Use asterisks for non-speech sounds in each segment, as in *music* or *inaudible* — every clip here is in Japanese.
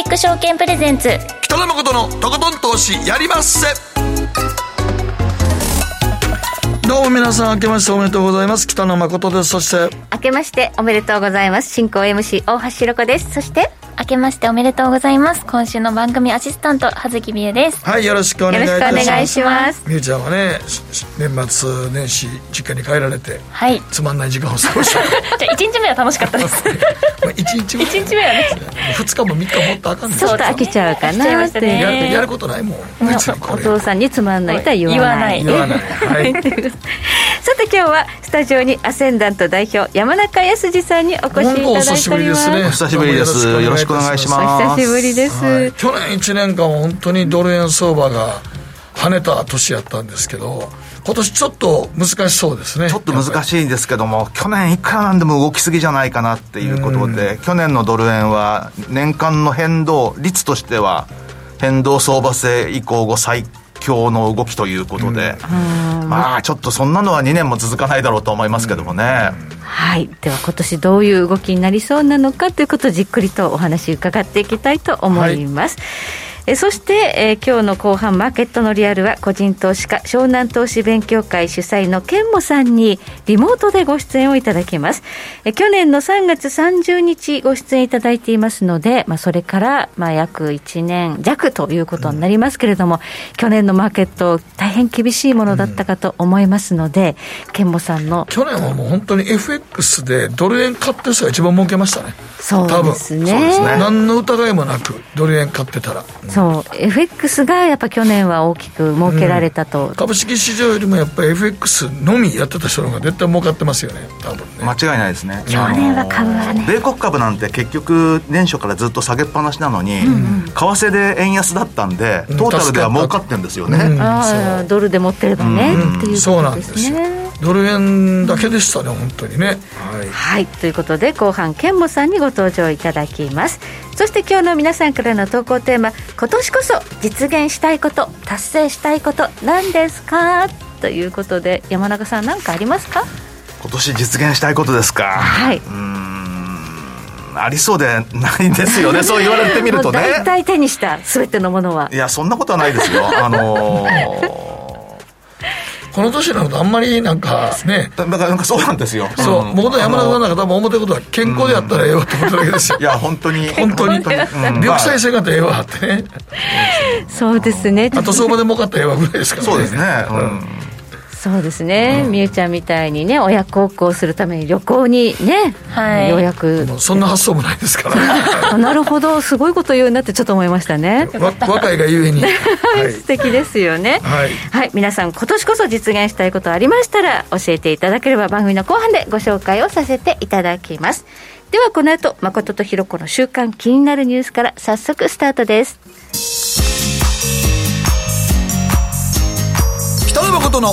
リック証券プレゼンツ。北野誠のとことん投資やりまっせ。どうも皆さん明けましておめでとうございます。北野誠です。そして明けましておめでとうございます。進行 MC 大橋ろ子です。そして明けましておめでとうございます。今週の番組アシスタント葉月美優です。はいよろしくお願いいたします。よろしくお願いします。みゆちゃんはね年末年始実家に帰られてはい。つまんない時間を過ごした *laughs* じゃあ1日目は楽しかったです。1日目1日目はね。2日も3日もっとあかんねんちょっと飽きちゃうか飽きちゃいまなってやるやることないもん。おれ。父さんにつまんないとは言わない。言わない。はい *laughs* さて今日はスタジオにアセンダント代表山中康二さんにお越しいただいております。お久しぶりですね。お久しぶりです。よろしくお願いします。お久しぶりです、はい、去年1年間は本当にドル円相場が跳ねた年やったんですけど今年ちょっと難しそうですね。ちょっと難しいんですけども、去年いくらなんでも動きすぎじゃないかなっていうことで、去年のドル円は年間の変動率としては、変動相場制以降後最強の動きということで、まあちょっとそんなのは2年も続かないだろうと思いますけどもね。はい。では今年どういう動きになりそうなのかということをじっくりとお話伺っていきたいと思います、えそして、えー今日の後半マーケットのリアルは個人投資家湘南投資勉強会主催の健吾さんにリモートでご出演をいただきます。え去年の3月30日ご出演いただいていますので、まあ、それから、まあ、約1年弱ということになりますけれども、去年のマーケット大変厳しいものだったかと思いますので、健吾さんの去年はもう本当に FX でドル円買ってる人が一番儲けましたねそう多分ですね。そうですね。何の疑いもなくドル円買ってたら。そう。FX がやっぱ去年は大きく儲けられたと、株式市場よりもやっぱり FX のみやってた人の方が絶対儲かってますよね。多分ね。間違いないですね。去年は株はね。米国株なんて結局年初からずっと下げっぱなしなのに、為替で円安だったんでトータルでは儲かってるんですよね、うん。ああドルで持ってればね、っていうそうことですなんですよ。ねドル円だけでしたね本当にね。はい。はい。ということで後半健吾さんにご登場いただきます。そして今日の皆さんからの投稿テーマ今年こそ実現したいこと達成したいこと何ですか？ということで山中さん何かありますか？今年実現したいことですか？はい。うーんありそうでないんですよね。*laughs* そう言われてみるともうね大体手にした全てのものは。いやそんなことはないですよ。あのーこの年になるとあんまりなんかね。だだからなんかそうなんですよ。そう、ん。僕と山田さんなんか多分思ってることは健康でやったらええわと思ってるだけですよ。い。や本当に。本当に。うん。緑彩性がってええわってね。そうですね。あと相場で儲かったらええわぐらいですからね。そうですね、うんそうですね、みゆちゃんみたいにね親孝行するために旅行にね、はい。ようやく。そんな発想もないですから。*laughs* あなるほど。すごいこと言うなってちょっと思いましたね。わ若いがゆえに。*laughs* はい。素敵ですよね。はい。はい、皆さん今年こそ実現したいことありましたら教えていただければ番組の後半でご紹介をさせていただきます。ではこの後誠とひろ子の週刊気になるニュースから早速スタートです。北野誠の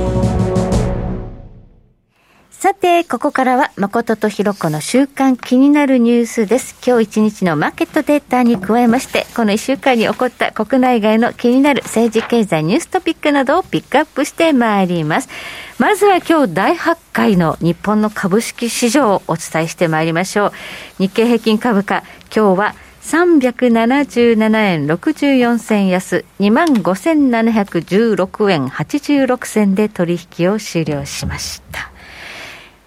さて、ここからは誠とひろ子の週間気になるニュースです。今日一日のマーケットデータに加えまして、この一週間に起こった国内外の気になる政治経済ニューストピックなどをピックアップしてまいります。まずは今日大発会の日本の株式市場をお伝えしてまいりましょう。日経平均株価、今日は377円64銭安、25,716円86銭で取引を終了しました。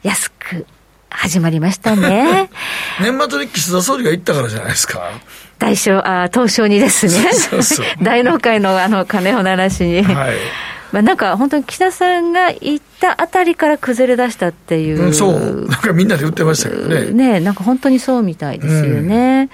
安く始まりましたね。*laughs* 年末に岸田総理が言ったからじゃないですか。大将、あ、東証にですね。そうそう *laughs* 大納会のあの鐘を鳴らしに。はい。*laughs* まあなんか本当に岸田さんが言ったあたりから崩れ出したっていう。うん、そう。なんかみんなで言ってましたけどね。ねなんか本当にそうみたいですよね。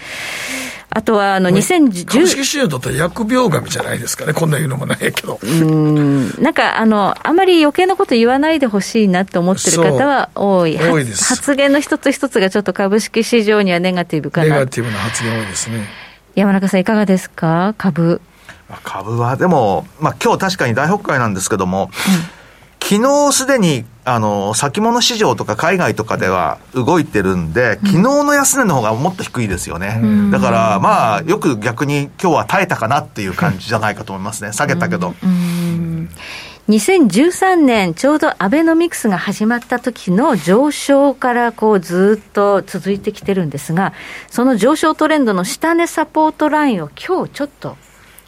あとは、あの、株2010式市場だったら疫病神じゃないですかね。こんな言うのもないけど。うんなんかあの、あまり余計なこと言わないでほしいなって思ってる方は多い。多いです発言の一つ一つがちょっと株式市場にはネガティブかなネガ。ティブな発言多いですね。山中さんいかがですか？株。まあ株はでも、まあ、今日確かに大北海なんですけども、昨昨日すでに、あの、先物市場とか海外とかでは動いてるんで、昨日の安値の方がもっと低いですよね。だから、まあ、よく逆に今日は耐えたかなっていう感じじゃないかと思いますね。下げたけど。2013年、ちょうどアベノミクスが始まった時の上昇からこうずっと続いてきてるんですが、その上昇トレンドの下値サポートラインを今日ちょっと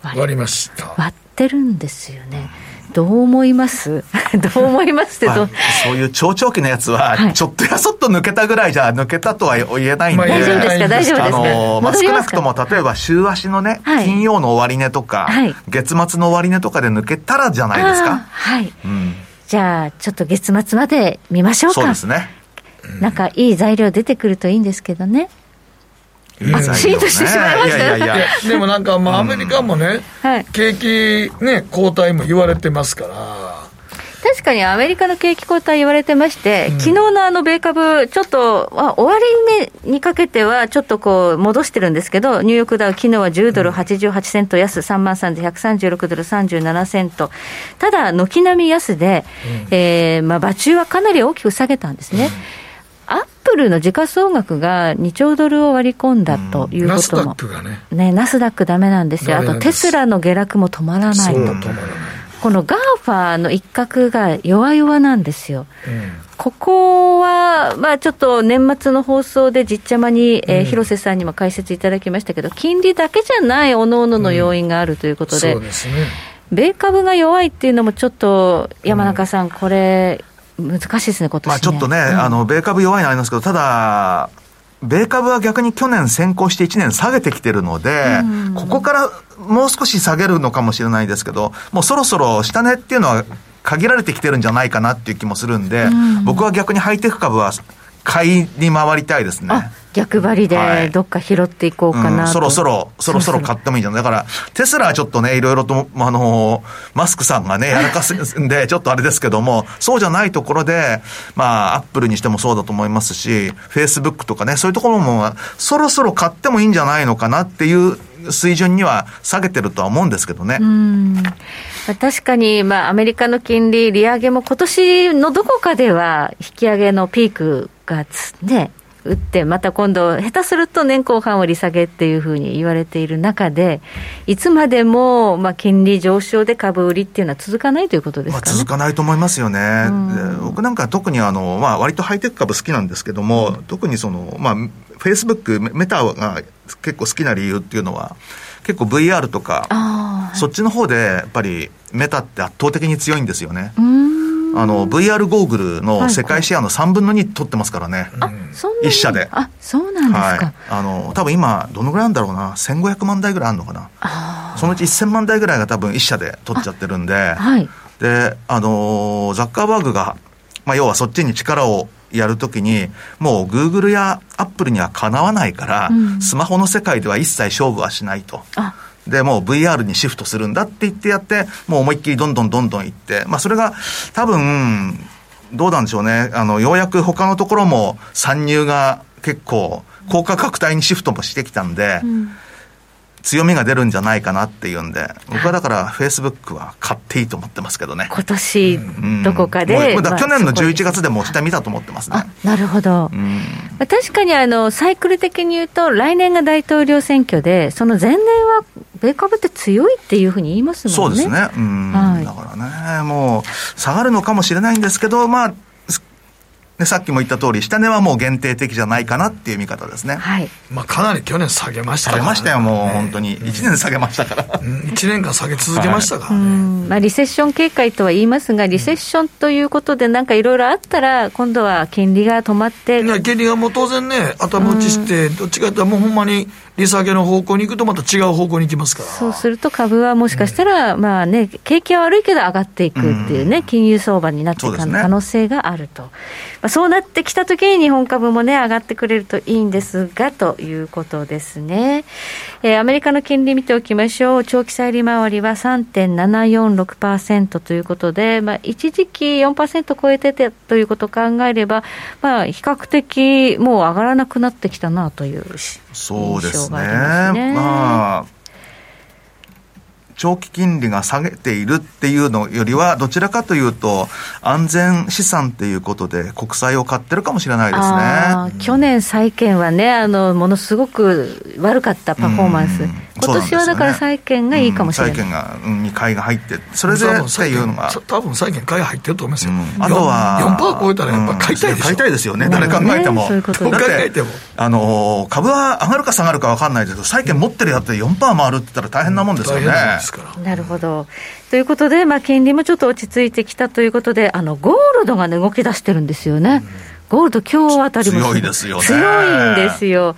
割りました割ってるんですよね。どう思います？*laughs* どう思いますってど、そういう長長期のやつは、ちょっとやそっと抜けたぐらいじゃ抜けたとは言えないんで。大丈夫ですか？大丈夫ですか？あのまあ、少なくとも例えば週足のね、はい、金曜の終値とか、はい、月末の終値とかで抜けたらじゃないですか？はい。うん、じゃあ、ちょっと月末まで見ましょうか。そうですね。なんかいい材料出てくるといいんですけどね。あ、シートしてしまいました？いやいやいや。でもなんか、まあ、アメリカもね、はい、景気ね、後退も言われてますから。確かにアメリカの景気後退言われてまして、うん、昨日のあの米株、ちょっと、あ終わりにかけてはちょっとこう戻してるんですけど、ニューヨークダウ、昨日は10ドル88セント安、3万3136ドル37セント、ただ、軒並み安で、うん、えー、まあ、場中はかなり大きく下げたんですね。うんアップルの時価総額が2兆ドルを割り込んだということも、ナスダックがね、ねナスダックだめなんですよ、あとテスラの下落も止まらないと。この GAFA の一角が弱々なんですよ。うん、ここは、まあ、ちょっと年末の放送で実ちゃまに、えー、広瀬さんにも解説いただきましたけど、金利だけじゃないおのおのの要因があるということで、うん、ですね、米株が弱いっていうのも、ちょっと山中さん、これ、難しいですね、今年、ね、まあちょっとね、うん、あの、米株弱いのありますけど、ただ、米株は逆に去年先行して1年下げてきてるので、うん、ここからもう少し下げるのかもしれないですけど、もうそろそろ下値っていうのは限られてきてるんじゃないかなっていう気もするんで、うん、僕は逆にハイテク株は買いに回りたいですね。逆張りでどっか拾っていこうかな、はいうん、そろそろ、そろそろ買ってもいいんじゃないだから、テスラはちょっとね、いろいろと、あの、マスクさんがね、*laughs* やらかすんで、ちょっとあれですけども、そうじゃないところで、まあ、アップルにしてもそうだと思いますし、フェイスブックとかね、そういうところも、そろそろ買ってもいいんじゃないのかなっていう水準には下げてるとは思うんですけどね。確かに、まあ、アメリカの金利、利上げも今年のどこかでは引き上げのピークがね、打って、また今度、下手すると年後半を利下げっていうふうに言われている中で、いつまでも、まあ、金利上昇で株売りっていうのは続かないということですか、ね、まあ、続かないと思いますよね。うん、僕なんか特にあの、まあ、割とハイテク株好きなんですけども、うん、特にその、まあ、フェイスブック、メタが結構好きな理由っていうのは、結構 VR とか、そっちの方でやっぱりメタって圧倒的に強いんですよね。うんあの、VR ゴーグルの世界シェアの3分の2取ってますからね。あ、そんな一社で。あ、そうなんですか。はい。あの、多分今、どのぐらいなんだろうな。1500万台ぐらいあるのかな。そのうち1000万台ぐらいが多分一社で取っちゃってるんで。はい。で、あの、ザッカーバーグが、まあ、要はそっちに力をやるときに、もうグーグルやアップルにはかなわないから、うん、スマホの世界では一切勝負はしないと。あで、もう VR にシフトするんだって言ってやって、もう思いっきりどんどんどんどん行って、まあそれが多分、どうなんでしょうね。あの、ようやく他のところも参入が結構、高価格帯にシフトもしてきたんで、うん強みが出るんじゃないかなっていうんで、僕はだから、フェイスブックは買っていいと思ってますけどね。今年、どこかで。うん、去年の11月でも下見たと思ってますね。なるほど。うん、確かに、あの、サイクル的に言うと、来年が大統領選挙で、その前年は、米株って強いっていうふうに言いますもんね。そうですね。うん。はい、だからね、もう、下がるのかもしれないんですけど、まあ、でさっきも言った通り、下値はもう限定的じゃないかなっていう見方ですね。はい。まあ、かなり去年下げましたから、ね、下げましたよ、もう、本当に。1年下げましたから。うん、1年間下げ続けましたからね。まあ、リセッション警戒とは言いますが、リセッションということで、なんかいろいろあったら、今度は金利が止まって。いや、金利がもう当然ね、頭打ちして、どっちかというと、もうほんまに、利下げの方向に行くと、また違う方向に行きますからそうすると、株はもしかしたら、まあね、景気は悪いけど上がっていくっていうね、金融相場になっていく可能性があると。まあ、そうなってきたときに日本株もね、上がってくれるといいんですが、ということですね。えー、アメリカの金利見ておきましょう。長期債利回りは3.746%ということで、まあ、一時期4%超えててということを考えれば、まあ、比較的もう上がらなくなってきたなというそうですね。まあ長期金利が下げているっていうのよりは、どちらかというと、安全資産っていうことで、国債を買ってるかもしれないですね。去年、債券はね、あの、ものすごく悪かったパフォーマンス。今年はだから債券がいいかもしれない。債券が、うん、買いが入って、それでっていうのが。多分債券買い入ってると思いますよ。あとは、4%超えたらやっぱ買いたいでしょ。買いたいですよね、誰考えても。そういうこと考えても。あの、株は上がるか下がるか分かんないですけど、債券持ってるやつで4%回るって言ったら大変なもんですよね。なるほど。ということで、まあ、金利もちょっと落ち着いてきたということで、あの、ゴールドが、ね、動き出してるんですよね。ゴールド今日あたりも強いですよね。強いんですよ。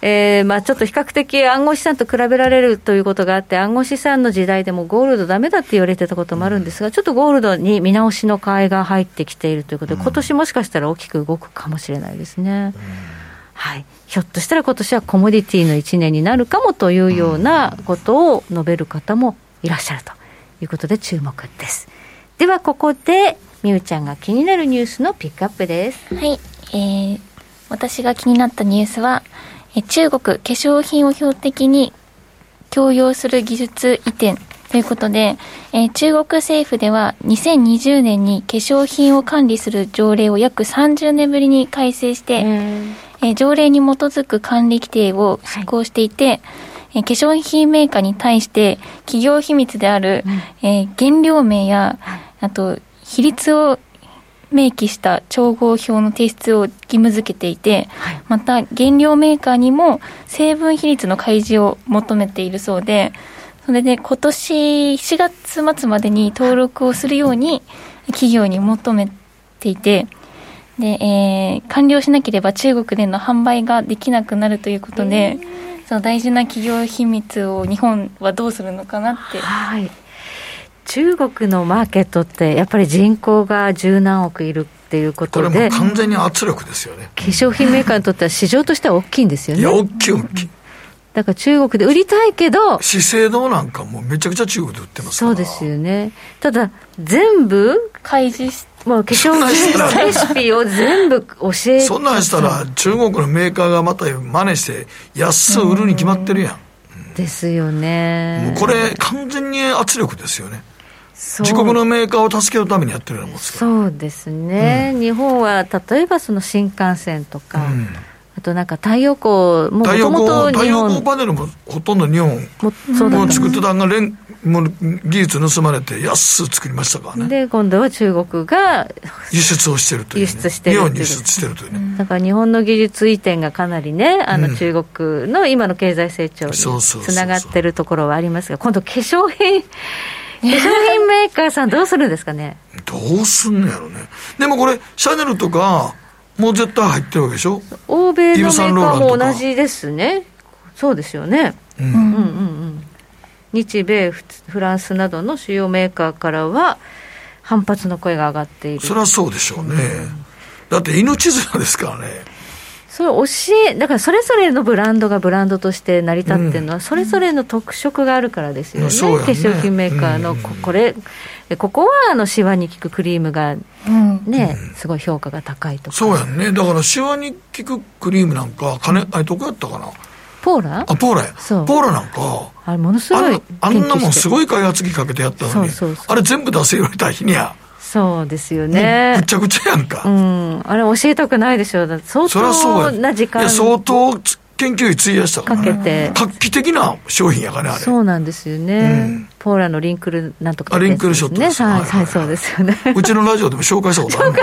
えーまあ、ちょっと比較的暗号資産と比べられるということがあって、暗号資産の時代でもゴールドだめだって言われてたこともあるんですが、ちょっとゴールドに見直しの買いが入ってきているということで、今年もしかしたら大きく動くかもしれないですね。はい、ひょっとしたら今年はコモディティの1年になるかもというようなことを述べる方もいらっしゃるということで注目です。ではここでみゆちゃんが気になるニュースのピックアップです。はい、えー、私が気になったニュースは、え中国化粧品を標的に強要する技術移転ということで、えー、中国政府では2020年に化粧品を管理する条例を約30年ぶりに改正して、えー、条例に基づく管理規定を施行していて、はい、えー、化粧品メーカーに対して企業秘密である、うん、えー、原料名や、あと比率を明記した調合表の提出を義務付けていて、はい、また原料メーカーにも成分比率の開示を求めているそうで、それで今年4月末までに登録をするように企業に求めていて、で、えー、完了しなければ中国での販売ができなくなるということで、その大事な企業秘密を日本はどうするのかなって。はい中国のマーケットって、やっぱり人口が十何億いるっていうことで、これも完全に圧力ですよね化粧品メーカーにとっては、市場としては大きいんですよね。いや、大きい、大きい。だから中国で売りたいけど、資生堂なんかもめちゃくちゃ中国で売ってますそうですよね。ただ、全部開示しもう化粧品のレシピを全部教えてそんなんしたら中国のメーカーがまた真似して安売るに決まってるやん、ん、ですよね。もうこれ完全に圧力ですよね。自国のメーカーを助けるためにやってるようなもんですそうですね、うん、日本は例えばその新幹線とか、うん、あとなんか太陽光もともと太陽光パネルもほとんど日本もう作ってたんが連もう技術盗まれて安く作りましたからね。で今度は中国が輸出をしてるという、ね、輸出してる日本に輸出してるというね、だから日本の技術移転がかなりねあの中国の今の経済成長につながってるところはありますが今度化粧品 *laughs* 化粧品メーカーさんどうするんですかね？どうすんのやろね。でもこれシャネルとかもう絶対入ってるわけでしょ？欧米のメーカーも同じですね。そうですよね、うん、うんうんうん日米フランスなどの主要メーカーからは反発の声が上がっている。それはそうでしょうね、うん、だって命綱ですからね。それ教え、だからそれぞれのブランドがブランドとして成り立ってるのは、それぞれの特色があるからですよね、うん、化粧品メーカーのこ、これ、ここはあのシワに効くクリームがね、うん、すごい評価が高いとか。そうやんね、だからシワに効くクリームなんか、金、あれ、どこやったかな？ポーラ？あ、ポーラや。ポーラなんか、あれ、ものすごいあんなもんすごい開発費かけてやったのに、あれ全部出せ言われた日には。そうですよね。ぐちゃぐちゃやんか。うん。あれ教えたくないでしょ。だ相当な時間。いや、相当研究費費やしたから、ね、かけて。画期的な商品やからね、あれ。そうなんですよね。うん、ポーラのリンクルなんとか、ね、あ、リンクルショットです。はい、はい、そうですよね。うちのラジオでも紹介したことある、ね、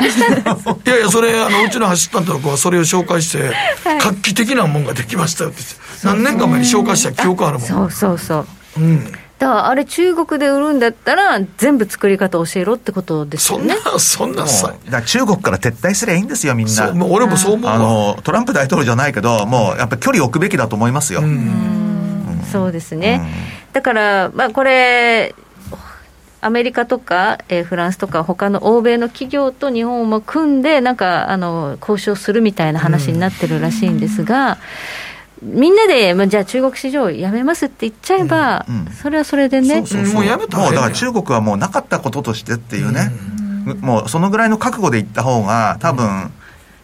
いやいや、それ、あの、うちの走ったんとこはそれを紹介して、はい、画期的なもんができましたよって。何年か前に紹介した記憶あるもん。そうそうそう。うん。だからあれ中国で売るんだったら全部作り方教えろってことですよね。そんなそんなだ中国から撤退すりゃいいんですよみんな。もう俺もそう思うあのトランプ大統領じゃないけどもうやっぱり距離置くべきだと思いますよ。そうですね、だからまあこれアメリカとか、えー、フランスとか、他の欧米の企業と日本も組んで、なんかあの交渉するみたいな話になってるらしいんですが、みんなで、まあ、じゃあ中国市場やめますって言っちゃえば、うんうん、それはそれでね。そうそうもうやめたもうだから中国はもうなかったこととしてっていうね、うん、もうそのぐらいの覚悟でいった方が、多分、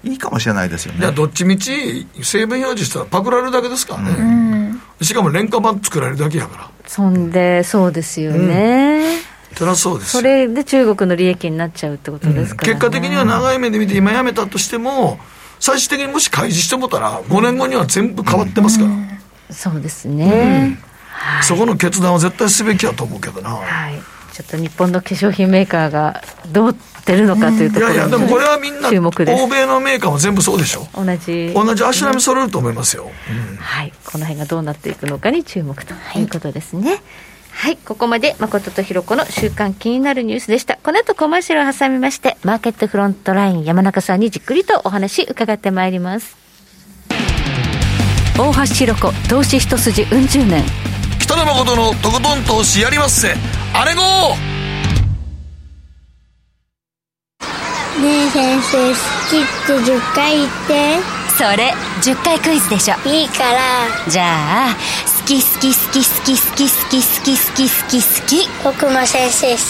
いいかもしれないですよね。いや、どっちみち成分表示したらパクられるだけですからね。しかも廉価版作られるだけやから。そんで、そうですよね。そりゃそうですそれで中国の利益になっちゃうってことですから、ね。うん、結果的には長い目で見て今やめたとしても最終的にもし開示してもたら5年後には全部変わってますから、うん、そうですね、はい、そこの決断は絶対すべきやと思うけどな、はい、ちょっと日本の化粧品メーカーがどう出るのかというところ、いやいやでもこれはみんな欧米のメーカーも全部そうでしょ。同じ。同じ足並み揃えると思いますよ、はい。この辺がどうなっていくのかに注目ということですね、はいはい、ここまで誠とひろ子の週間気になるニュースでした。この後コマーシャルを挟みまして、マーケットフロントライン山中さんにじっくりとお話伺ってまいります。大橋ひろ子投資一筋うん十年。北野誠のとことん投資やりまっせ。あれごねえ先生、好きって10回言って。それ10回クイズでしょ。いいから。じゃあ好き好き好き好き好き好き好き好き好き。好き僕も先生好き。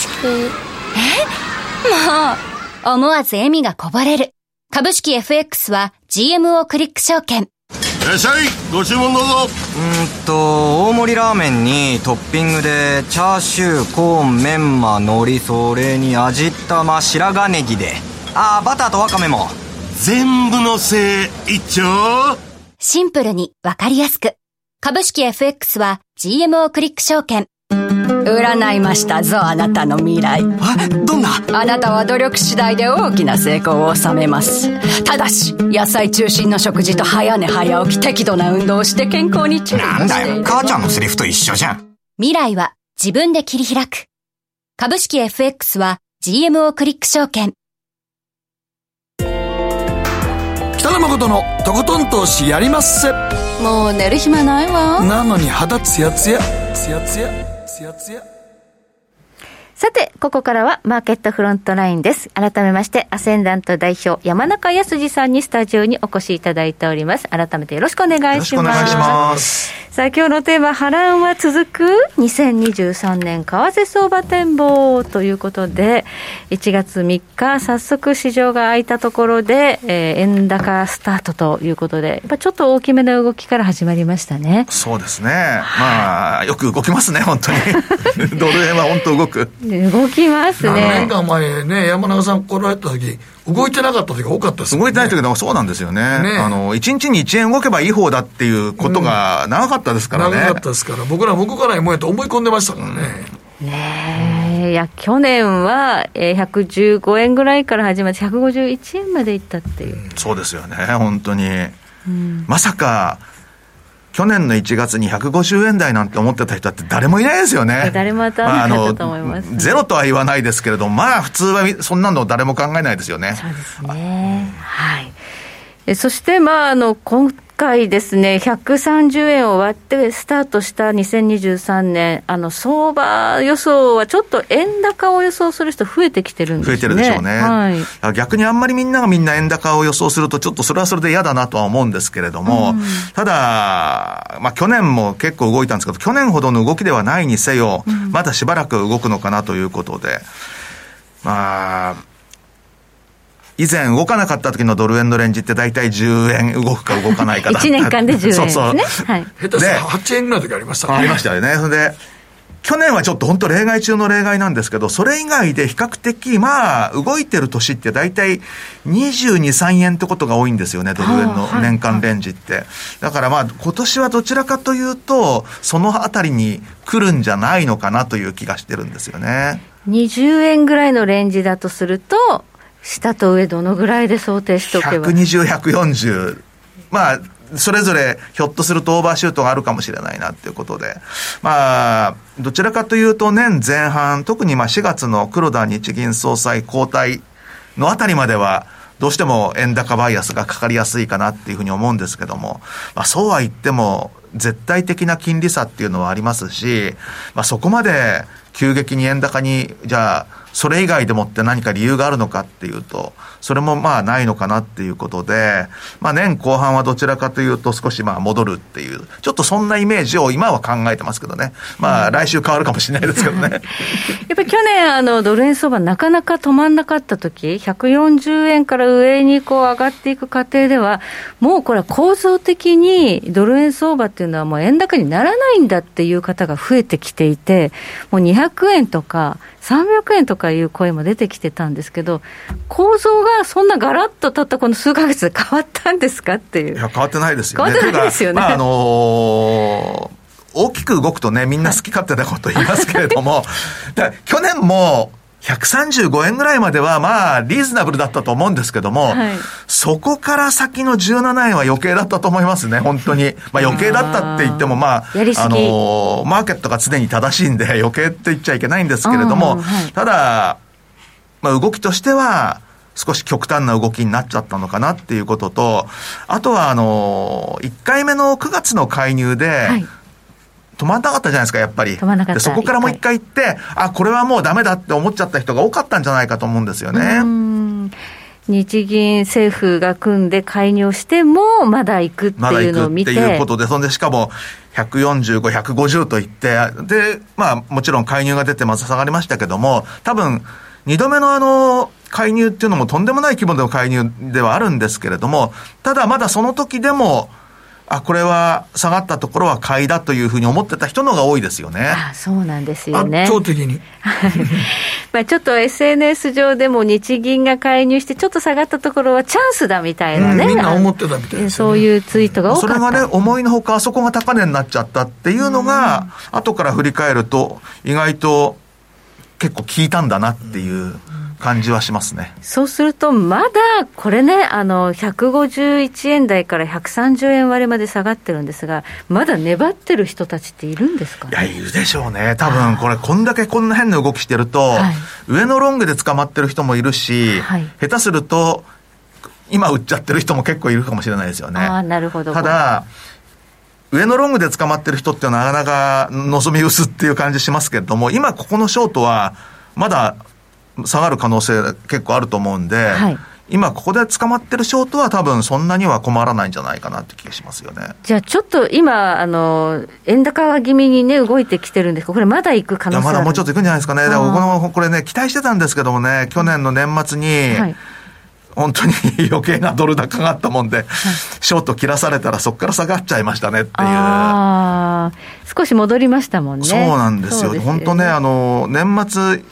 え？もう思わず笑みがこぼれる。株式 FX は GMO クリック証券。いらっしゃいご注文どうぞ。うんと大盛りラーメンにトッピングでチャーシューコーンメンマ海苔それに味玉白髪ネギで。ああバターとワカメも全部のせい一丁シンプルにわかりやすく株式 FX は GMO クリック証券。占いましたぞ、あなたの未来。え、どんな？あなたは努力次第で大きな成功を収めます。ただし、野菜中心の食事と早寝早起き適度な運動をして健康に注意なんだよ、母ちゃんのセリフと一緒じゃん。未来は自分で切り開く。株式 FX は GMO クリック証券。北野誠のとことん投資やりまっせ。もう寝る暇ないわなのに肌ツヤツヤツヤツヤツヤツヤさて、ここからはマーケットフロントラインです。改めまして、アセンダント代表、山中康さんにスタジオにお越しいただいております。改めてよろしくお願いします。よろしくお願いします。さあ、今日のテーマ、波乱は続く？2023年為替相場展望ということで、1月3日、早速市場が開いたところで、えー、円高スタートということで、やっぱちょっと大きめの動きから始まりましたね。そうですね。まあ、よく動きますね、本当に。*laughs* ドル円は本当動く。動きますね。何年間前ね、山中さん来られた時、動いてなかった時が多かったです、ね、動いてない時もそうなんですよね。ねあの、1日に1円動けばいい方だっていうことが長かったですからね。長かったですから、僕らも動かないもんやと思い込んでましたからね。うん、ねえ、いや、去年は、えー、115円ぐらいから始まって、151円までいったっていう。うん、そうですよね、本当に。うん、まさか、去年の1月に150円台なんて思ってた人って誰もいないですよね。誰も当たらなかったと思います、ね、ゼロとは言わないですけれども、まあ普通はそんなの誰も考えないですよね。そうですね。はい。えそして、まあ、あの、今回ですね、130円を割ってスタートした2023年、あの相場予想はちょっと円高を予想する人増えてきてるんですね。増えてるでしょうね。はい、逆にあんまりみんながみんな円高を予想すると、ちょっとそれはそれで嫌だなとは思うんですけれども、うん、ただ、まあ去年も結構動いたんですけど、去年ほどの動きではないにせよ、うん、まだしばらく動くのかなということで、まあ、以前動かなかった時のドル円のレンジって大体10円動くか動かないかだ1 *laughs* 年間で10円ですね。そうそう。はい、下手す8円ぐらいの時ありましたね。ありましたよね。それで、去年はちょっと本当例外中の例外なんですけど、それ以外で比較的、まあ、動いてる年って大体22、3円ってことが多いんですよね、ドル円の年間レンジって。だからまあ、今年はどちらかというと、そのあたりに来るんじゃないのかなという気がしてるんですよね。20円ぐらいのレンジだとすると、下と上どのぐらいで想定しておけば120、140。まあ、それぞれひょっとするとオーバーシュートがあるかもしれないなっていうことで。まあ、どちらかというと年前半、特にまあ4月の黒田日銀総裁交代のあたりまでは、どうしても円高バイアスがかかりやすいかなっていうふうに思うんですけども、まあそうは言っても、絶対的な金利差っていうのはありますし、まあそこまで急激に円高に、じゃあ、それ以外でもって何か理由があるのかっていうと、それもまあないのかなっていうことで、まあ年後半はどちらかというと少しまあ戻るっていう、ちょっとそんなイメージを今は考えてますけどね。まあ来週変わるかもしれないですけどね。*laughs* やっぱり去年あのドル円相場なかなか止まんなかった時、140円から上にこう上がっていく過程では、もうこれは構造的にドル円相場っていうのはもう円高にならないんだっていう方が増えてきていて、もう200円とか300円とかいう声も出てきてたんですけど、構造がそんなガラッとたったこの数か月で変わったんですかっていう。いや、変わってないですよね。変わってないですよね。まあ、あのー大きく動くとね、みんな好き勝手なこと言いますけれども、*laughs* 去年も135円ぐらいまでは、まあ、リーズナブルだったと思うんですけども、はい、そこから先の17円は余計だったと思いますね、本当に。まあ、余計だったって言っても、まあ、あの、マーケットが常に正しいんで、余計って言っちゃいけないんですけれども、はい、ただ、まあ、動きとしては、少し極端な動きになっちゃったのかなっていうことと、あとは、あの、1回目の9月の介入で、はい止まんなかったじゃないですか、やっぱり。でそこからもう一回行って、あ、これはもうダメだって思っちゃった人が多かったんじゃないかと思うんですよね。日銀政府が組んで介入しても、まだ行くっていうのを見て。まだ行くっていうことで、そんでしかも、145、150といって、で、まあ、もちろん介入が出てまず下がりましたけども、多分、二度目のあの、介入っていうのもとんでもない規模での介入ではあるんですけれども、ただまだその時でも、あ、これは下がったところは買いだというふうに思ってた人のが多いですよね。あそうなんですよね。圧倒的に。*laughs* まあちょっと SNS 上でも日銀が介入して、ちょっと下がったところはチャンスだみたいなね。うん、みんな思ってたみたいです、ね、そういうツイートが多かった。それがね、思いのほかあそこが高値になっちゃったっていうのが、うん、後から振り返ると、意外と結構効いたんだなっていう。うん感じはしますね。そうすると、まだこれね、あの151円台から130円割れまで下がってるんですが、まだ粘ってる人たちっているんですか、ね、いや、いるでしょうね、多分これ、こんだけこんな変な動きしてると、はい、上のロングで捕まってる人もいるし、はい、下手すると、今売っちゃってる人も結構いるかもしれないですよね。あなるほど。ただ上のロングで捕まってる人ってなかなか望み薄っていう感じしますけれども、今ここのショートは、まだ下がる可能性結構あると思うんで、はい、今ここで捕まってるショートは多分そんなには困らないんじゃないかなって気がしますよね。じゃあちょっと今、あの、円高気味にね、動いてきてるんですけど、これまだ行く可能性まだもうちょっと行くんじゃないですかね。でもこの、これね、期待してたんですけどもね、去年の年末に、はい本当に余計なドル高があったもんで、はい、ショート切らされたらそこから下がっちゃいましたねっていう。少し戻りましたもんね。そうなんですよ。すよね、本当ね、あの、年末、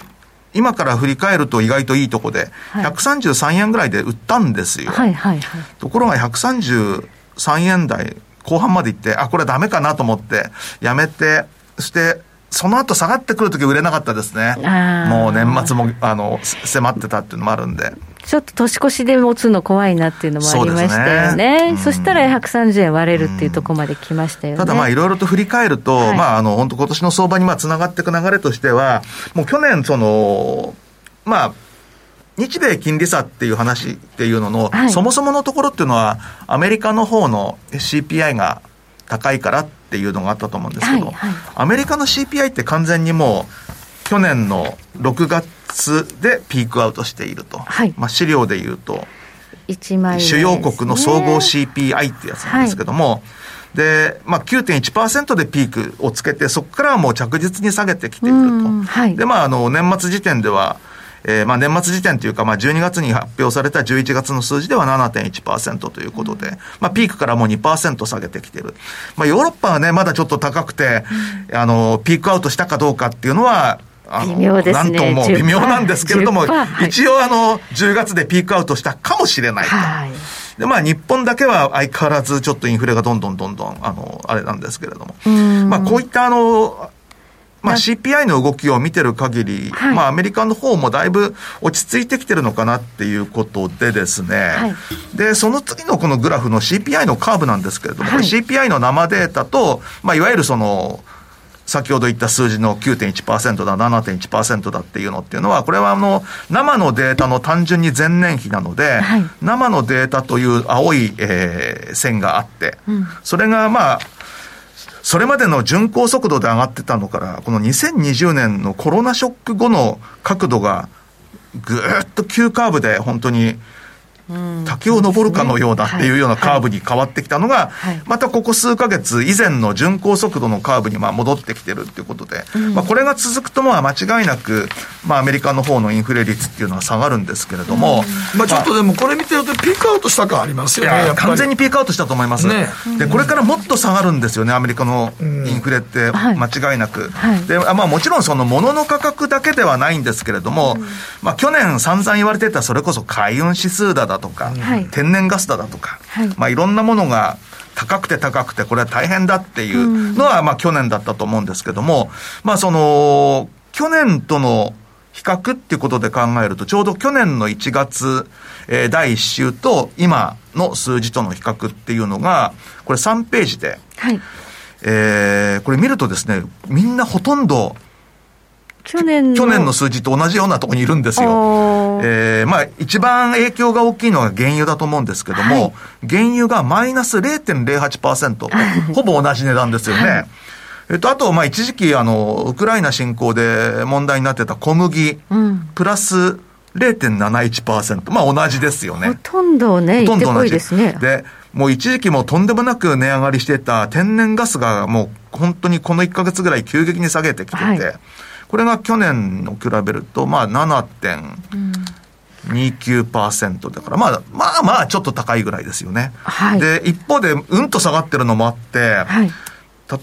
今から振り返ると意外といいとこで、133円ぐらいで売ったんですよ。はいはいはい、ところが133円台後半まで行って、あ、これダメかなと思って、やめて、そして、その後下がってくるとき売れなかったですね。もう年末も、あの、迫ってたっていうのもあるんで。ちょっと年越しで持つの怖いなっていうのもありましたよね。そ、ね、したら130円割れるっていうところまで来ましたよね。ただまあいろいろと振り返ると、はい、まああの本当今年の相場にまあつながっていく流れとしては、もう去年その、まあ、日米金利差っていう話っていうのの、はい、そもそものところっていうのは、アメリカの方の CPI が高いからっていうのがあったと思うんですけど、はいはい、アメリカの CPI って完全にもう、去年の6月でピークアウトしていると、はい、まあ、資料でいうと、ね、主要国の総合 CPI ってやつなんですけども、はい、で、まあ9.1%でピークをつけて、そこからはもう着実に下げてきていると。はい、で、まあ、あの、年末時点では、えー、まあ年末時点というか、まあ12月に発表された11月の数字では7.1%ということで、まあピークからもう2%下げてきてる。まあヨーロッパはね、まだちょっと高くて、あの、ピークアウトしたかどうかっていうのは、微妙ですね、なんとも微妙なんですけれども、一応あの、10月でピークアウトしたかもしれないと。はい。で、まあ、日本だけは相変わらずちょっとインフレがどんどんどんどん、あの、あれなんですけれども。まあ、こういったあの、まあ、CPI の動きを見てる限り、はい、まあ、アメリカの方もだいぶ落ち着いてきてるのかなっていうことでですね、はい、で、その次のこのグラフの CPI のカーブなんですけれども、はい、CPI の生データと、まあ、いわゆるその、先ほど言った数字の9.1%だ、7.1%だっていうのっていうのは、これはあの、生のデータの単純に前年比なので、はい、生のデータという青い、えー、線があって、うん、それがまあ、それまでの巡航速度で上がってたのから、この2020年のコロナショック後の角度が、ぐーっと急カーブで本当に、竹を登るかのようなっていうようなカーブに変わってきたのが、またここ数ヶ月以前の巡航速度のカーブにまあ戻ってきてるっていうことで、まあこれが続くとまあ間違いなく、まあアメリカの方のインフレ率っていうのは下がるんですけれども、まあちょっとでもこれ見てるとピークアウトした感ありますよね。完全にピークアウトしたと思います、ね。でこれからもっと下がるんですよね、アメリカのインフレって、間違いなく、はい。であまあ、もちろんその物の価格だけではないんですけれども、まあ、去年、散々言われてた、それこそ海運指数だだとか、はい。天然ガスだだとか、はい。いまあ、いろんなものが高くて高くて、これは大変だっていうのは、まあ、去年だったと思うんですけども、まあ、その去年との比較っていうことで考えると、ちょうど去年の1月、えー第1週と今の数字との比較っていうのが、これ3ページで、はい。えーこれ見るとですね、みんなほとんど去年の。去年の数字と同じようなところにいるんですよ。えーまあ、一番影響が大きいのは原油だと思うんですけども、はい原油がマイナス0.08%、*laughs* ほぼ同じ値段ですよね。えっと、あと、まあ、一時期、あの、ウクライナ侵攻で問題になってた小麦、うん。プラス0.71%。まあ、同じですよね。ほとんどね、行ってこいですね。で、もう一時期もうとんでもなく値上がりしてた天然ガスがもう本当にこの1ヶ月ぐらい急激に下げてきてて、はいこれが去年の比べると、まあ7.29%だから、まあまあまあちょっと高いぐらいですよね。はいで、一方でうんと下がってるのもあって、はい。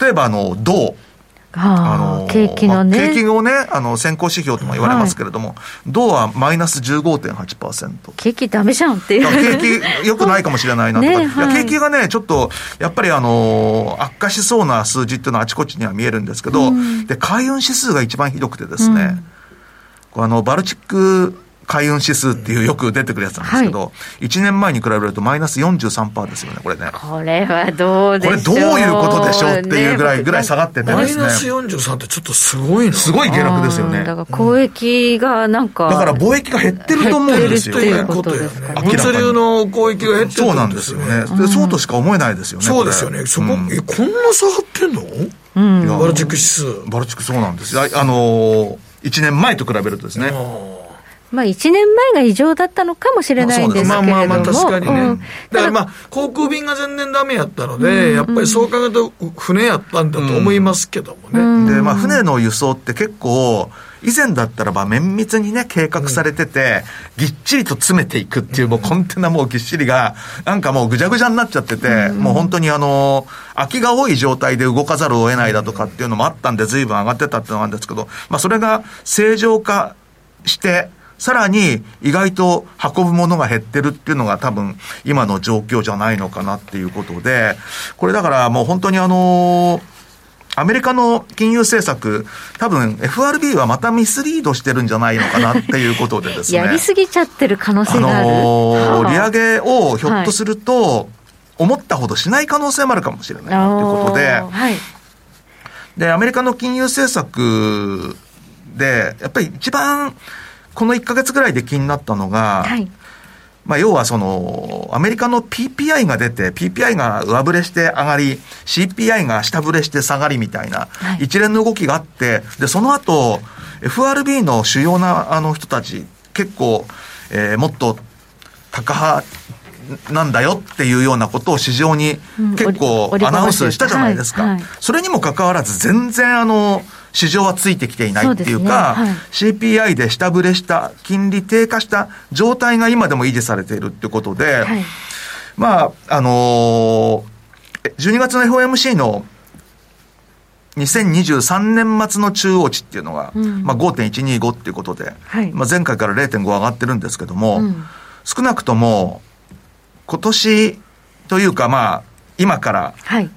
例えばあの、銅。ああ、景気のまあね。景気をね、あの、先行指標とも言われますけれども、銅はマイナス15.8%。景気ダメじゃんっていう。景気良くないかもしれないなとか、ねはい景気がね、ちょっと、やっぱりあのー悪化しそうな数字っていうのはあちこちには見えるんですけど、で、海運指数が一番ひどくてですね、こうあの、バルチック海運指数っていうよく出てくるやつなんですけど、1年前に比べるとマイナス43%ですよね、これね。これはどうでしょう。これどういうことでしょうっていうぐらい、ねぐらい下がっててですねマイナ。ス43ってちょっとすごいな。すごい下落ですよね。だから交易がなんか。だから貿易が減ってると思うんですよ。減ってるっていうことですかね物流の交易が減ってるそうなんですよね。でそうとしか思えないですよね。そうですよね。そこ、うんえ、こんな下がってんの？うん。いやバルチック指数。バルチックそうなんですよ。ああのー、1年前と比べるとですね。まあ1年前が異常だったのかもしれないんです。けれども。まあまあまあ確かにね。うん。だからまあ、航空便が全然ダメやったので、やっぱりそう考えると船やったんだと思いますけどもね。で、まあ、船の輸送って結構、以前だったらば綿密にね、計画されてて、ぎっちりと詰めていくっていう、もうコンテナもうぎっしりが、なんかもうぐちゃぐちゃになっちゃってて、もう本当にあの、空きが多い状態で動かざるを得ないだとかっていうのもあったんで、随分上がってたっていうのがあるんですけど、まあ、それが正常化して、さらに意外と運ぶものが減ってるっていうのが多分今の状況じゃないのかなっていうことで、これだからもう本当にあのアメリカの金融政策、多分 FRB はまたミスリードしてるんじゃないのかなっていうことでですね。やりすぎちゃってる可能あ性がある。のーはあ利上げをひょっとすると、思ったほどしない可能性もあるかもしれないなっていうことで、はい。で、アメリカの金融政策で、やっぱり一番、この1ヶ月ぐらいで気になったのが、はい。まあ、要はその、アメリカの PPI が出て、PPI が上振れして上がり、CPI が下振れして下がりみたいなはい一連の動きがあって、で、その後、FRB の主要なあの人たち、結構、えーもっと高派なんだよっていうようなことを市場にうん結構アナウンスしたじゃないですか。それにもかかわらず全然あの、市場はついてきていないっていうか、そうですね。CPI で下振れした、金利低下した状態が今でも維持されているっていうことで、はい。まあ、あのー12月の FOMC の2023年末の中央値っていうのが、うん。まあ、5.125っていうことで、はい。まあ、前回から0.5上がってるんですけども、うん。少なくとも今年というかまあ今からはい。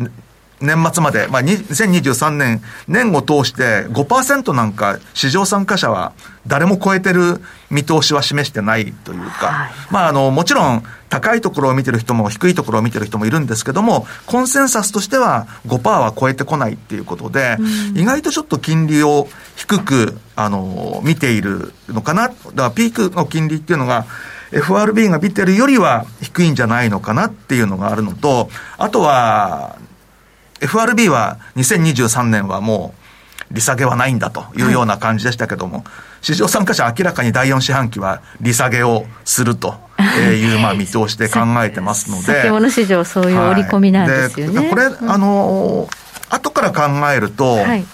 年末まで、まあ、に2023年年を通して5%なんか市場参加者は誰も超えてる見通しは示してないというか、はい。まああのもちろん高いところを見てる人も低いところを見てる人もいるんですけどもコンセンサスとしては5%は超えてこないっていうことで、意外とちょっと金利を低くあの見ているのかな。だからピークの金利っていうのが FRB が見てるよりは低いんじゃないのかなっていうのがあるのとあとは FRB は2023年はもう利下げはないんだというような感じでしたけども、市場参加者明らかに第4四半期は利下げをするという、まあ見通しで考えてますので。先物市場そういう織り込みなんですよね。はい、これ、あのー、後から考えると、はい。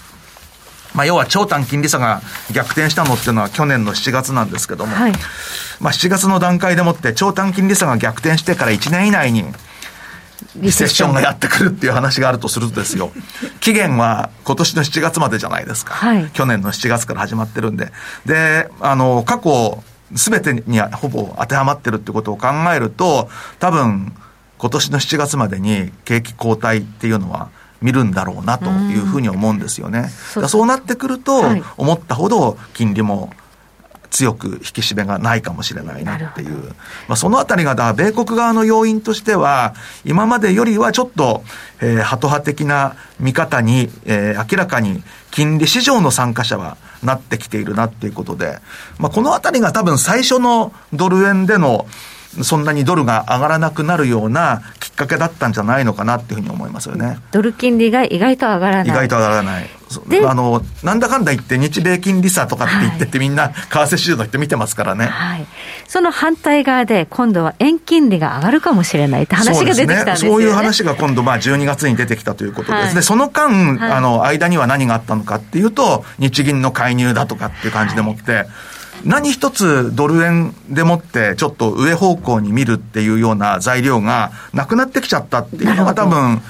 まあ、要は長短金利差が逆転したのっていうのは去年の7月なんですけども、はい、まあ、7月の段階でもって長短金利差が逆転してから1年以内にリセッションがやってくるっていう話があるとするとですよ、*laughs* 期限は今年の7月までじゃないですか。はい、去年の7月から始まってるんで。で、あの、過去、すべてにほぼ当てはまってるってことを考えると、多分、今年の7月までに景気後退っていうのは見るんだろうなというふうに思うんですよね。そうそうなってくると、はい、思ったほど金利も強く引き締めがないかもしれないなっていう。まあ、そのあたりが、だ米国側の要因としては、今までよりはちょっと、えー、ハト派的な見方に、えー、明らかに金利市場の参加者はなってきているなっていうことで、まあ、このあたりが多分最初のドル円での、そんなにドルが上がらなくなるようなきっかけだったんじゃないのかなっていうふうに思いますよね。ドル金利が意外と上がらない。意外と上がらない。あの、なんだかんだ言って日米金利差とかって言ってて、はい、みんな為替市場の人見てますからね。はい。その反対側で今度は円金利が上がるかもしれないって話が出てきたんですよね。そう、ね,、いう話が今度まあ12月に出てきたということですね。はい、その間、あの、間には何があったのかっていうと、日銀の介入だとかっていう感じでもって、何一つドル円でもってちょっと上方向に見るっていうような材料がなくなってきちゃったっていうのが多分、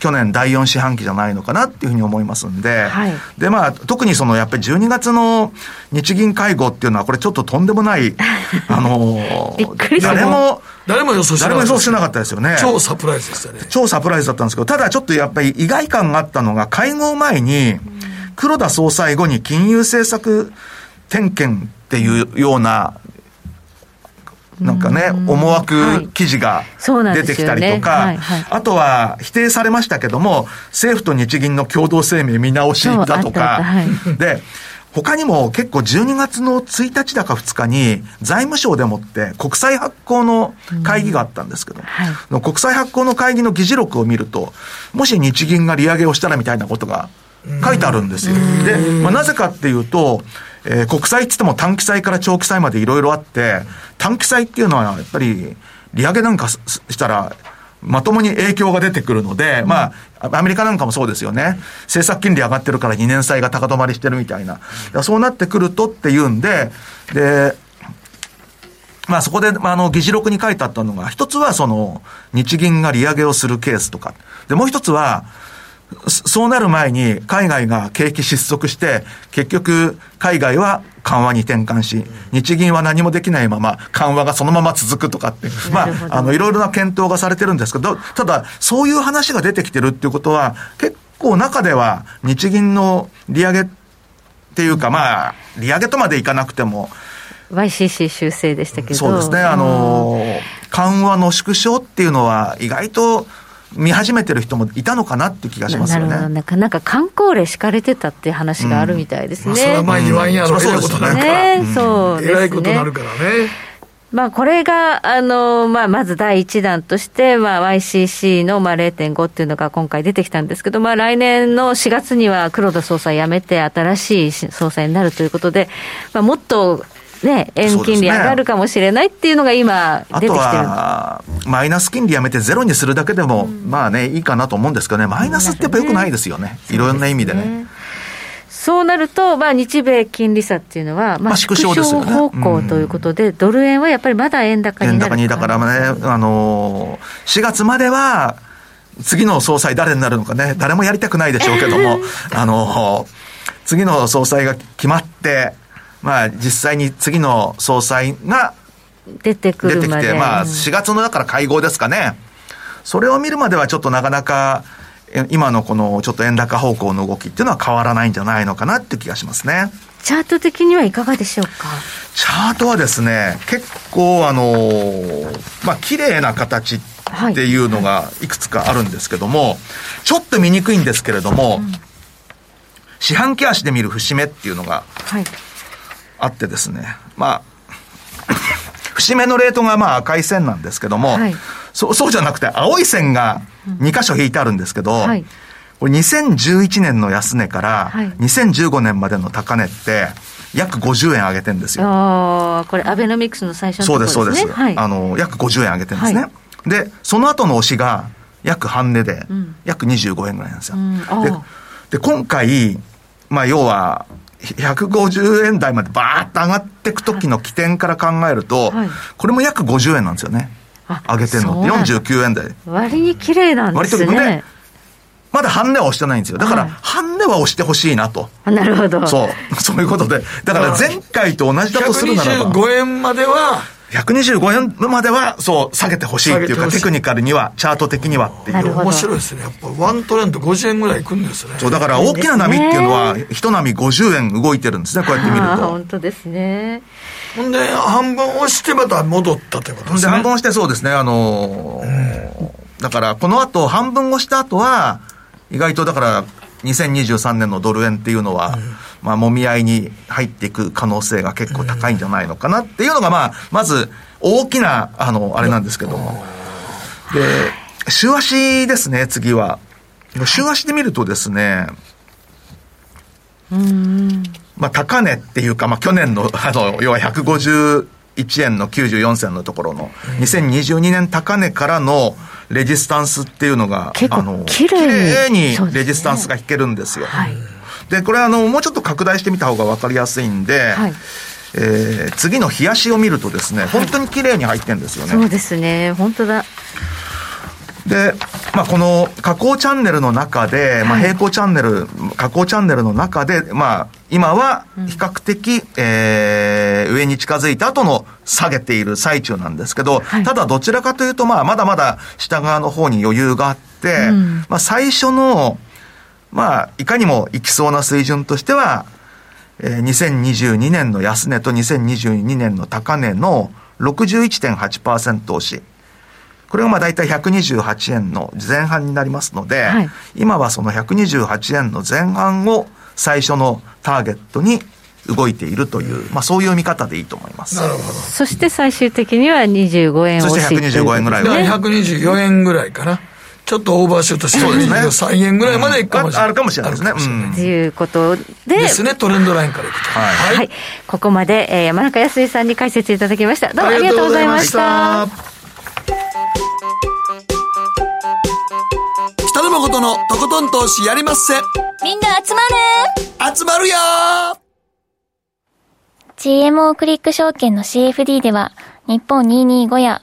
去年第4四半期じゃないのかなっていうふうに思いますんで、はい、でまあ特にそのやっぱり12月の日銀会合っていうのはこれちょっととんでもない、*laughs* あのー、誰も、誰も予想してなかった。誰も予想してなかったですよね。超サプライズでしたね。超サプライズだったんですけど、ただちょっとやっぱり意外感があったのが会合前に、黒田総裁後に金融政策点検っていうような、なんかね、思惑記事が出てきたりとか、あとは否定されましたけども、政府と日銀の共同声明見直しだとか、で、他にも結構12月の1日だか2日に財務省でもって国債発行の会議があったんですけど、はい、国債発行の会議の議事録を見ると、もし日銀が利上げをしたらみたいなことが書いてあるんですよ。で、まあ、なぜかっていうと、えー、国債って言っても短期債から長期債までいろいろあって、短期債っていうのはやっぱり利上げなんかしたら、まともに影響が出てくるので、まあ、アメリカなんかもそうですよね。政策金利上がってるから2年債が高止まりしてるみたいな。そうなってくるとっていうんで、で、まあそこで、まああの、議事録に書いてあったのが、一つはその、日銀が利上げをするケースとか。で、もう一つは、そうなる前に海外が景気失速して、結局海外は緩和に転換し、日銀は何もできないまま緩和がそのまま続くとかって、まあ、あの、いろいろな検討がされてるんですけど、ただ、そういう話が出てきてるっていうことは、結構中では日銀の利上げっていうか、まあ、利上げとまでいかなくても、YCC 修正でしたけど。そうですね。あの、緩和の縮小っていうのは意外と見始めてる人もいたのかなっていう気がしますよね。ななんか、なんか観光令敷かれてたっていう話があるみたいですね。うん、まあ、それは前に言わんやろ、うん、そうですね。そうですね。えらいことになるからね。まあ、これが、あの、まあ、まず第一弾として、まあ、YCC の、まあ、0.5っていうのが今回出てきたんですけど、まあ、来年の4月には黒田総裁辞めて、新しい総裁になるということで、まあ、もっとね、円金利上がるかもしれないっていうのが今、出てきてる、あとは、マイナス金利やめてゼロにするだけでも、うん、まあね、いいかなと思うんですけどね、マイナスってやっぱよくないですよね、いろんな意味でね。そうなると、まあ、日米金利差っていうのは、まあ、縮小方向ということで、ドル円はやっぱりまだ円高になる。円高に、だからね、あのー、4月までは、次の総裁誰になるのかね、誰もやりたくないでしょうけども、*laughs* あのー、次の総裁が決まって、まあ、実際に次の総裁が出てくる出てきて、まあ、4月のだから会合ですかね。それを見るまではちょっとなかなか、今のこのちょっと円高方向の動きっていうのは変わらないんじゃないのかなっていう気がしますね。チャート的にはいかがでしょうか？チャートはですね、結構あのまあ、綺麗な形っていうのがいくつかあるんですけども、はい、ちょっと見にくいんですけれども、うん、四半期足で見る節目っていうのが、はいあってですね、まあ、節目のレートがまあ赤い線なんですけども、はい、そう、そうじゃなくて、青い線が2箇所引いてあるんですけど、はい、これ2011年の安値から2015年までの高値って、約50円上げてるんですよ。これアベノミクスの最初のところですね。そうです、そうです。はい、あの、約50円上げてるんですね。はい、で、その後の押しが約半値で、約25円ぐらいなんですよ。うん、でで、今回、まあ要は、150円台までバーッと上がっていく時の起点から考えると、はい、これも約50円なんですよね。上げてんのって49円台。割に綺麗なんですね。割とね。まだ半値は押してないんですよ。だから、半値は押してほしいなと。なるほど。そう。そういうことで。だから前回と同じだとするならば。125円までは、125円までは、そう、下げてほしいっていうか、テクニカルには、チャート的にはっていう。面白いですね。やっぱ、ワントレンド50円ぐらいいくんですね。そう、だから大きな波っていうのは、一波50円動いてるんですね、こうやって見ると。本当ですね。ほんで、半分押してまた戻ったということですね。半分押してそうですね、あのー、だから、この後、半分押した後は、意外とだから、2023年のドル円っていうのは、うんまあ、もみ合いに入っていく可能性が結構高いんじゃないのかなっていうのが、まあ、まず、大きな、あの、あれなんですけども。で、週足ですね、次は。週足で見るとですね、まあ、高値っていうか、まあ、去年の、*laughs* あの、要は151円の94銭のところの、2022年高値からのレジスタンスっていうのが、あの、綺麗にレジスタンスが引けるんですよ。はいで、これあの、もうちょっと拡大してみた方が分かりやすいんで、はい、えー、次の冷やしを見るとですね、本当に綺麗に入ってるんですよね。そうですね、本当だ。で、まあ、この加工チャンネルの中で、まあ、平行チャンネル、加工チャンネルの中で、まあ、今は比較的、うん、えー、上に近づいた後の下げている最中なんですけど、はい、ただどちらかというと、まあ、まだまだ下側の方に余裕があって、うん、まあ、最初の、まあ、いかにもいきそうな水準としては、えー、2022年の安値と2022年の高値の61.8%押し。これがまあ大体128円の前半になりますので、はい、今はその128円の前半を最初のターゲットに動いているという、まあそういう見方でいいと思います。なるほど。そして最終的には25円押し。そして125円ぐらいは。124円ぐらいかな。ちょっとオーバーシュートして、23円ぐらいまでいくかもしれない。あるかもしれないですね。ということで。ですね、トレンドラインからいくと。はい。はい、ここまで、えー、山中康さんに解説いただきました。どうもありがとうございました。北野誠のとことん投資やりまっせ。みんな集まる集まるよ GMO クリック証券の CFD では、日本225や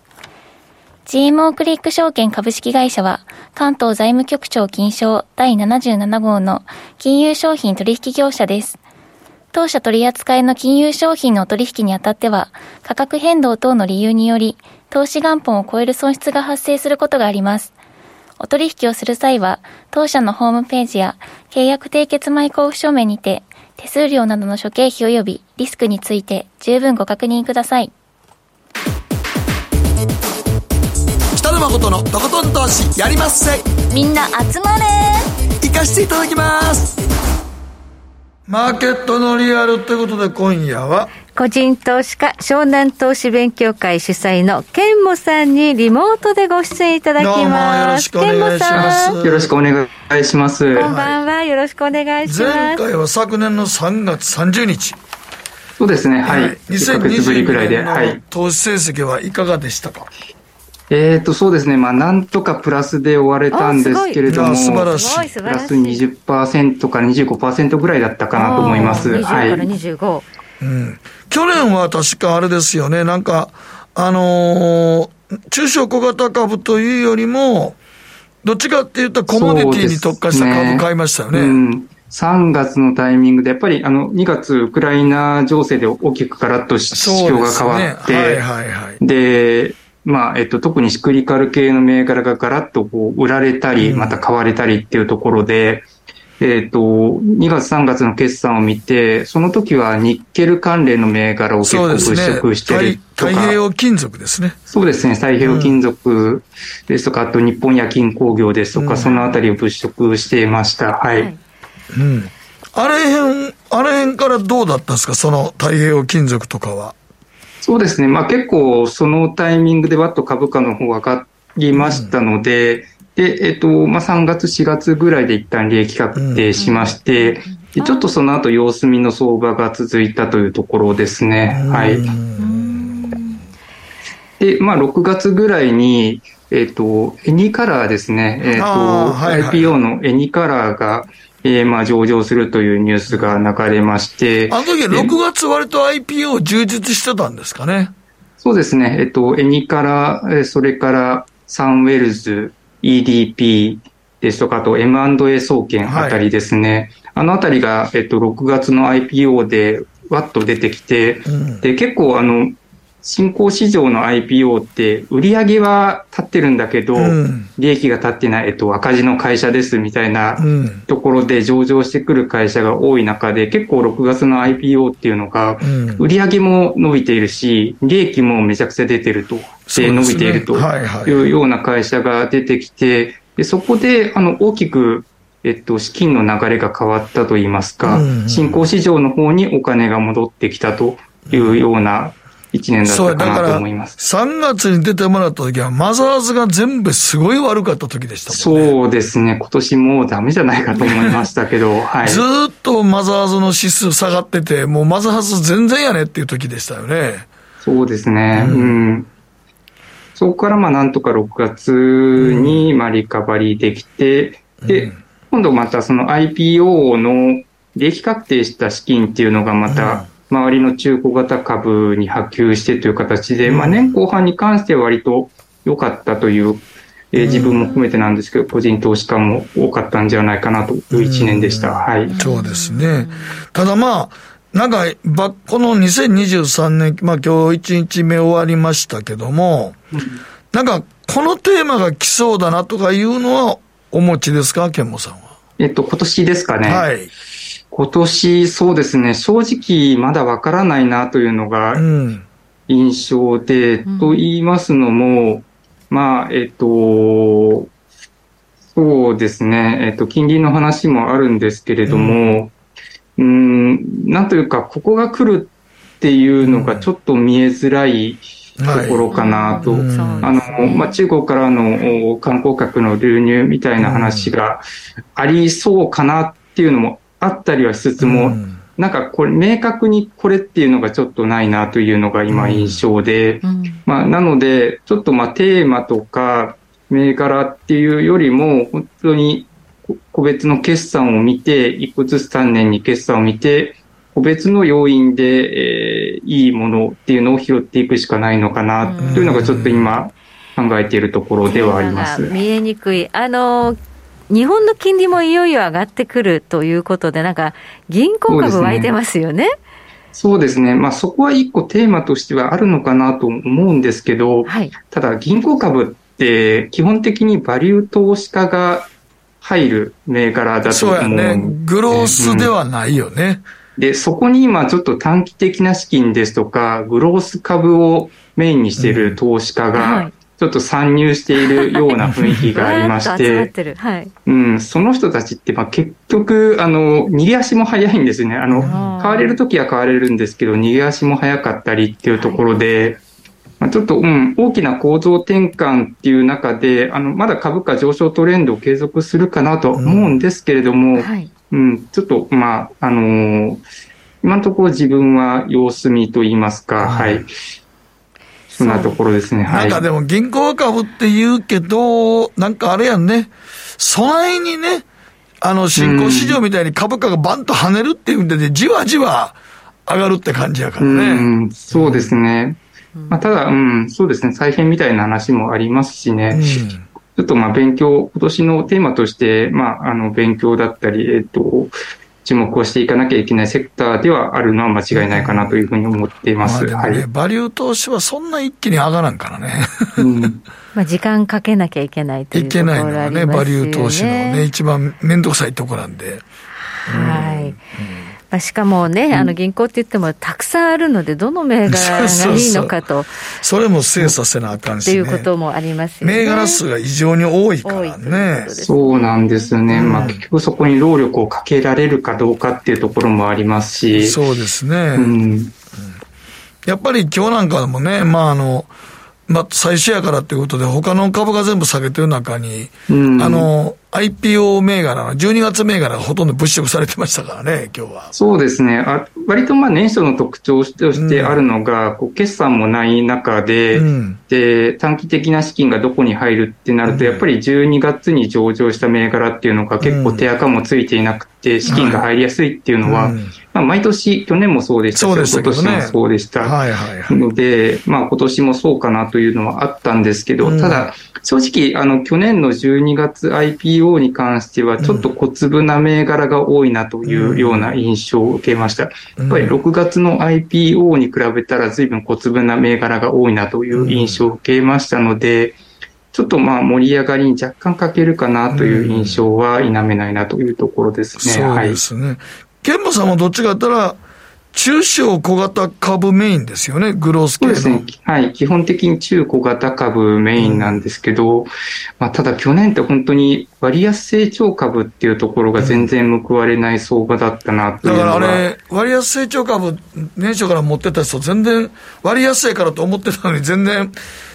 GMO クリック証券株式会社は、関東財務局長金賞第77号の金融商品取引業者です。当社取扱いの金融商品の取引にあたっては、価格変動等の理由により、投資元本を超える損失が発生することがあります。お取引をする際は、当社のホームページや契約締結前交付書面にて、手数料などの諸経費及びリスクについて十分ご確認ください。誠のとことん投資やりまっせ。みんな集まれ。行かしていただきます。マーケットのリアルということで今夜は？個人投資家湘南投資勉強会主催のケンモさんにリモートでご出演いただきます。よろしくお願いします。よろしくお願いします。こんばんは、よろしくお願いします。前回は昨年の3月30日。そうですね。はい、2022年の投資成績はいかがでしたか？えっ、ー、と、そうですね。まあ、なんとかプラスで終われたんですけれども、素晴らしい。プラス20%から25%ぐらいだったかなと思います。20から25。うん。去年は確かあれですよね。なんか、あのー、中小小型株というよりも、どっちかって言ったらコモディティに特化した株買いましたよね。ねうん3月のタイミングで、やっぱりあの2月、ウクライナ情勢で大きくガラッと市況が変わって、で、まあ、えっと、特にシクリカル系の銘柄がガラッとこう売られたり、また買われたりっていうところで、えっ、と、2月3月の決算を見て、その時はニッケル関連の銘柄を結構物色してるとか、ね、太平洋金属ですね。そうですね、太平洋金属ですとか、うん、あと日本夜勤工業ですとか、うん、そのあたりを物色していました。はい。はい、うん。あれへん、あれへんからどうだったんですか、その太平洋金属とかは。そうですね、まあ結構そのタイミングでわっと株価の方上がりましたので、うんで、えっと、まあ、3月、4月ぐらいで一旦利益確定しまして、でちょっとその後様子見の相場が続いたというところですね。はい。で、まあ、6月ぐらいに、えっと、エニカラーですね。えっと、はいはい、IPO のエニカラーが、えー、まあ上場するというニュースが流れまして。あの時6月割と IPO 充実してたんですかね。そうですね。えっと、エニカラ、それからサンウェルズ、EDP ですとか、あと M&A 総研あたりですね。はい、あのあたりが、えっと、6月の IPO でわっと出てきて、うん、で、結構あの、新興市場の IPO って売り上げは立ってるんだけど、うん、利益が立ってない、えっと、赤字の会社ですみたいなところで上場してくる会社が多い中で、結構6月の IPO っていうのが、売り上げも伸びているし、利益もめちゃくちゃ出てると、で伸びているというような会社が出てきて、でそこであの大きくえっと、資金の流れが変わったといいますか、新興市場の方にお金が戻ってきたというような1年だったかなと思います。そう、だから3月に出てもらった時は、マザーズが全部すごい悪かった時でしたもんね。そうですね。今年もうダメじゃないかと思いましたけど、*laughs* はい。ずっとマザーズの指数下がってて、もうマザーズ全然やねっていう時でしたよね。そうですね。うん、うんそこからまあなんとか6月にまあリカバリーできて、うん、で、今度またその IPO の利益確定した資金っていうのがまた周りの中古型株に波及してという形で、まあ、年後半に関しては割と良かったという、えー、自分も含めてなんですけど、個人投資家も多かったんじゃないかなという一年でした。はい。そうですね。ただまあ、なんか、この2023年、まあ今日1日目終わりましたけども、なんか、このテーマが来そうだなとかいうのはお持ちですか、ケンモさんは？えっと、今年ですかね。はい。今年、そうですね、正直まだわからないなというのが印象で、うん、と言いますのも、まあ、えっと、そうですね、えっと、金利の話もあるんですけれども、うん、んなんというか、ここが来るっていうのがちょっと見えづらい、ところかなと。はい、あの、まあ、中国からの観光客の流入みたいな話がありそうかなっていうのもあったりはしつつも、うん、なんかこれ、明確にこれっていうのがちょっとないなというのが今印象で、うん、まあ、なので、ちょっとまあテーマとか銘柄っていうよりも、本当に個別の決算を見て、一個ずつ丹念に決算を見て、個別の要因で、えー、いいものっていうのを拾っていくしかないのかなというのがちょっと今考えているところではあります。見えにくい。あの、日本の金利もいよいよ上がってくるということで、なんか銀行株湧いてますよね。そうですね。まあそこは一個テーマとしてはあるのかなと思うんですけど、はい、ただ銀行株って基本的にバリュー投資家が入る銘柄だと思う。そうやね。グロースではないよね。うん、で、そこに今ちょっと短期的な資金ですとか、グロース株をメインにしている投資家が、ちょっと参入しているような雰囲気がありまして、*laughs* はい、うん、その人たちって、まあ、結局、あの、逃げ足も早いんですね。あの、買われるときは買われるんですけど、逃げ足も早かったりっていうところで、まあ、ちょっと、うん、大きな構造転換っていう中で、あの、まだ株価上昇トレンドを継続するかなと思うんですけれども、うん、はい、うん、ちょっと、まあ、あのー、今のところ自分は様子見と言いますか、はい、はいそんなところですね。はい。なんかでも銀行株って言うけど、なんかあれやんね、備えにね、あの、新興市場みたいに株価がバンと跳ねるっていうんで、ね、じわじわ上がるって感じやからね。うん、そうですね。まあ、ただ、うん、そうですね、再編みたいな話もありますしね。うんちょっとまあ勉強、今年のテーマとして、まあ、あの、勉強だったり、えっと、注目をしていかなきゃいけないセクターではあるのは間違いないかなというふうに思っています。まあね、はい、バリュー投資はそんな一気に上がらんからね。うん、まあ時間かけなきゃいけないというところ、ね、いけないのはね、バリュー投資のね、一番面倒くさいところなんで。はい。うんまあ、しかもね、あの銀行って言ってもたくさんあるので、どの銘柄がいいのかと。それも精査せなあかんし、ね。っていうこともありますよね。銘柄数が異常に多いからね。そうなんですね。うん、まあ結局そこに労力をかけられるかどうかっていうところもありますし。そうですね。うん、やっぱり今日なんかもね、まああの、まあ、最初やからっていうことで、他の株が全部下げてる中に、うん、あの、IPO 銘柄の12月銘柄がほとんど物色されてましたからね、今日は。そうですね。あ割とまあ年初の特徴としてあるのが、うん、こう決算もない中で、うん、で、短期的な資金がどこに入るってなると、やっぱり12月に上場した銘柄っていうのが結構手垢もついていなくて、資金が入りやすいっていうのは、まあ、毎年、去年もそうでしたし、今年もそうでした。はいはいはい。ので、まあ今年もそうかなというのはあったんですけど、ただ、正直、あの、去年の12月 IPO に関しては、ちょっと小粒な銘柄が多いなというような印象を受けました。やっぱり6月の IPO に比べたら随分小粒な銘柄が多いなという印象を受けましたので、ちょっとまあ盛り上がりに若干欠けるかなという印象は否めないなというところですね。そうですね。ケンボさんもどっちかったら、中小小型株メインですよね、グロース系の。そうですね。はい。基本的に中小型株メインなんですけど、うん、まあ、ただ去年って本当に割安成長株っていうところが全然報われない相場だったなというだからあれ、割安成長株、年初から持ってた人、全然割安やからと思ってたのに、全然、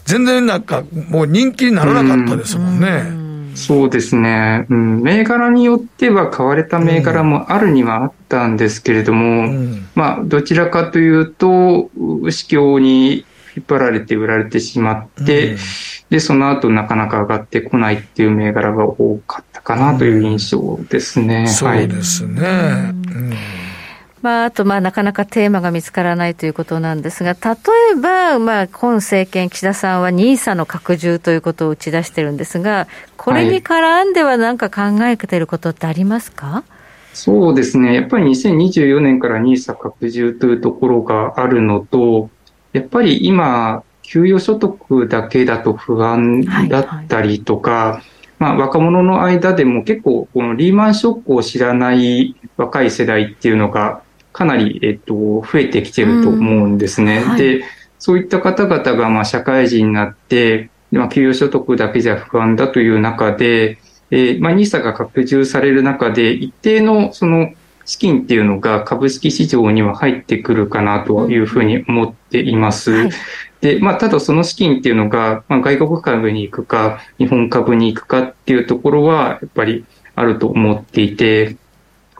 全然なんか、もう人気にならなかったですもんね。うんそうですね、うん、銘柄によっては買われた銘柄もあるにはあったんですけれども、うん、まあ、どちらかというと、市況に引っ張られて売られてしまって、うん、で、その後なかなか上がってこないっていう銘柄が多かったかなという印象ですね。そうですね。うんまあ、あと、まあ、なかなかテーマが見つからないということなんですが、例えば、まあ、今政権、岸田さんは NISA の拡充ということを打ち出してるんですが、これに絡んでは何か考えてることってありますか、はい、そうですね。やっぱり2024年から NISA 拡充というところがあるのと、やっぱり今、給与所得だけだと不安だったりとか、はいはいまあ、若者の間でも結構このリーマンショックを知らない若い世代っていうのがかなり、えっと、増えてきてると思うんですね。はい、で、そういった方々が、まあ、社会人になって、まあ、給与所得だけじゃ不安だという中で、えー、まあ、NISA が拡充される中で、一定の、その、資金っていうのが株式市場には入ってくるかなというふうに思っています。はい、で、まあ、ただその資金っていうのが、まあ、外国株に行くか、日本株に行くかっていうところは、やっぱりあると思っていて、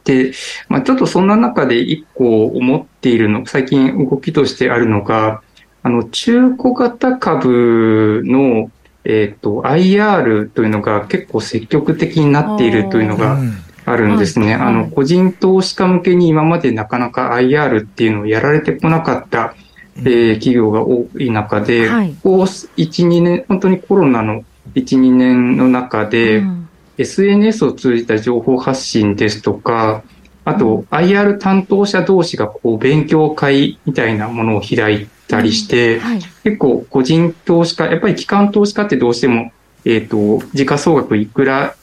で、まあ、ちょっとそんな中で一個思っているの、最近動きとしてあるのが、あの、中古型株の、えっ、ー、と、IR というのが結構積極的になっているというのがあるんですね。あの、個人投資家向けに今までなかなか IR っていうのをやられてこなかった、えー、企業が多い中で、はい、こう、1、2年、本当にコロナの1、2年の中で、うん SNS を通じた情報発信ですとか、あと IR 担当者同士がこう勉強会みたいなものを開いたりして、うんはい、結構個人投資家、やっぱり機関投資家ってどうしても、えっ、ー、と、時価総額いくら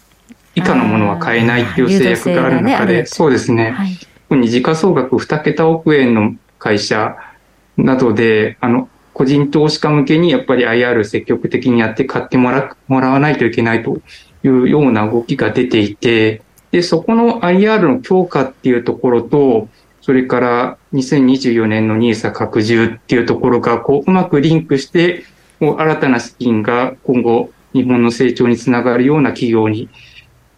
以下のものは買えないっていう制約がある中で、ね、そうですね。はい、特に時価総額2桁億円の会社などで、あの、個人投資家向けにやっぱり IR 積極的にやって買ってもらもらわないといけないというような動きが出ていて、で、そこの IR の強化っていうところと、それから2024年の NISA 拡充っていうところが、こう、うまくリンクして、こう新たな資金が今後、日本の成長につながるような企業に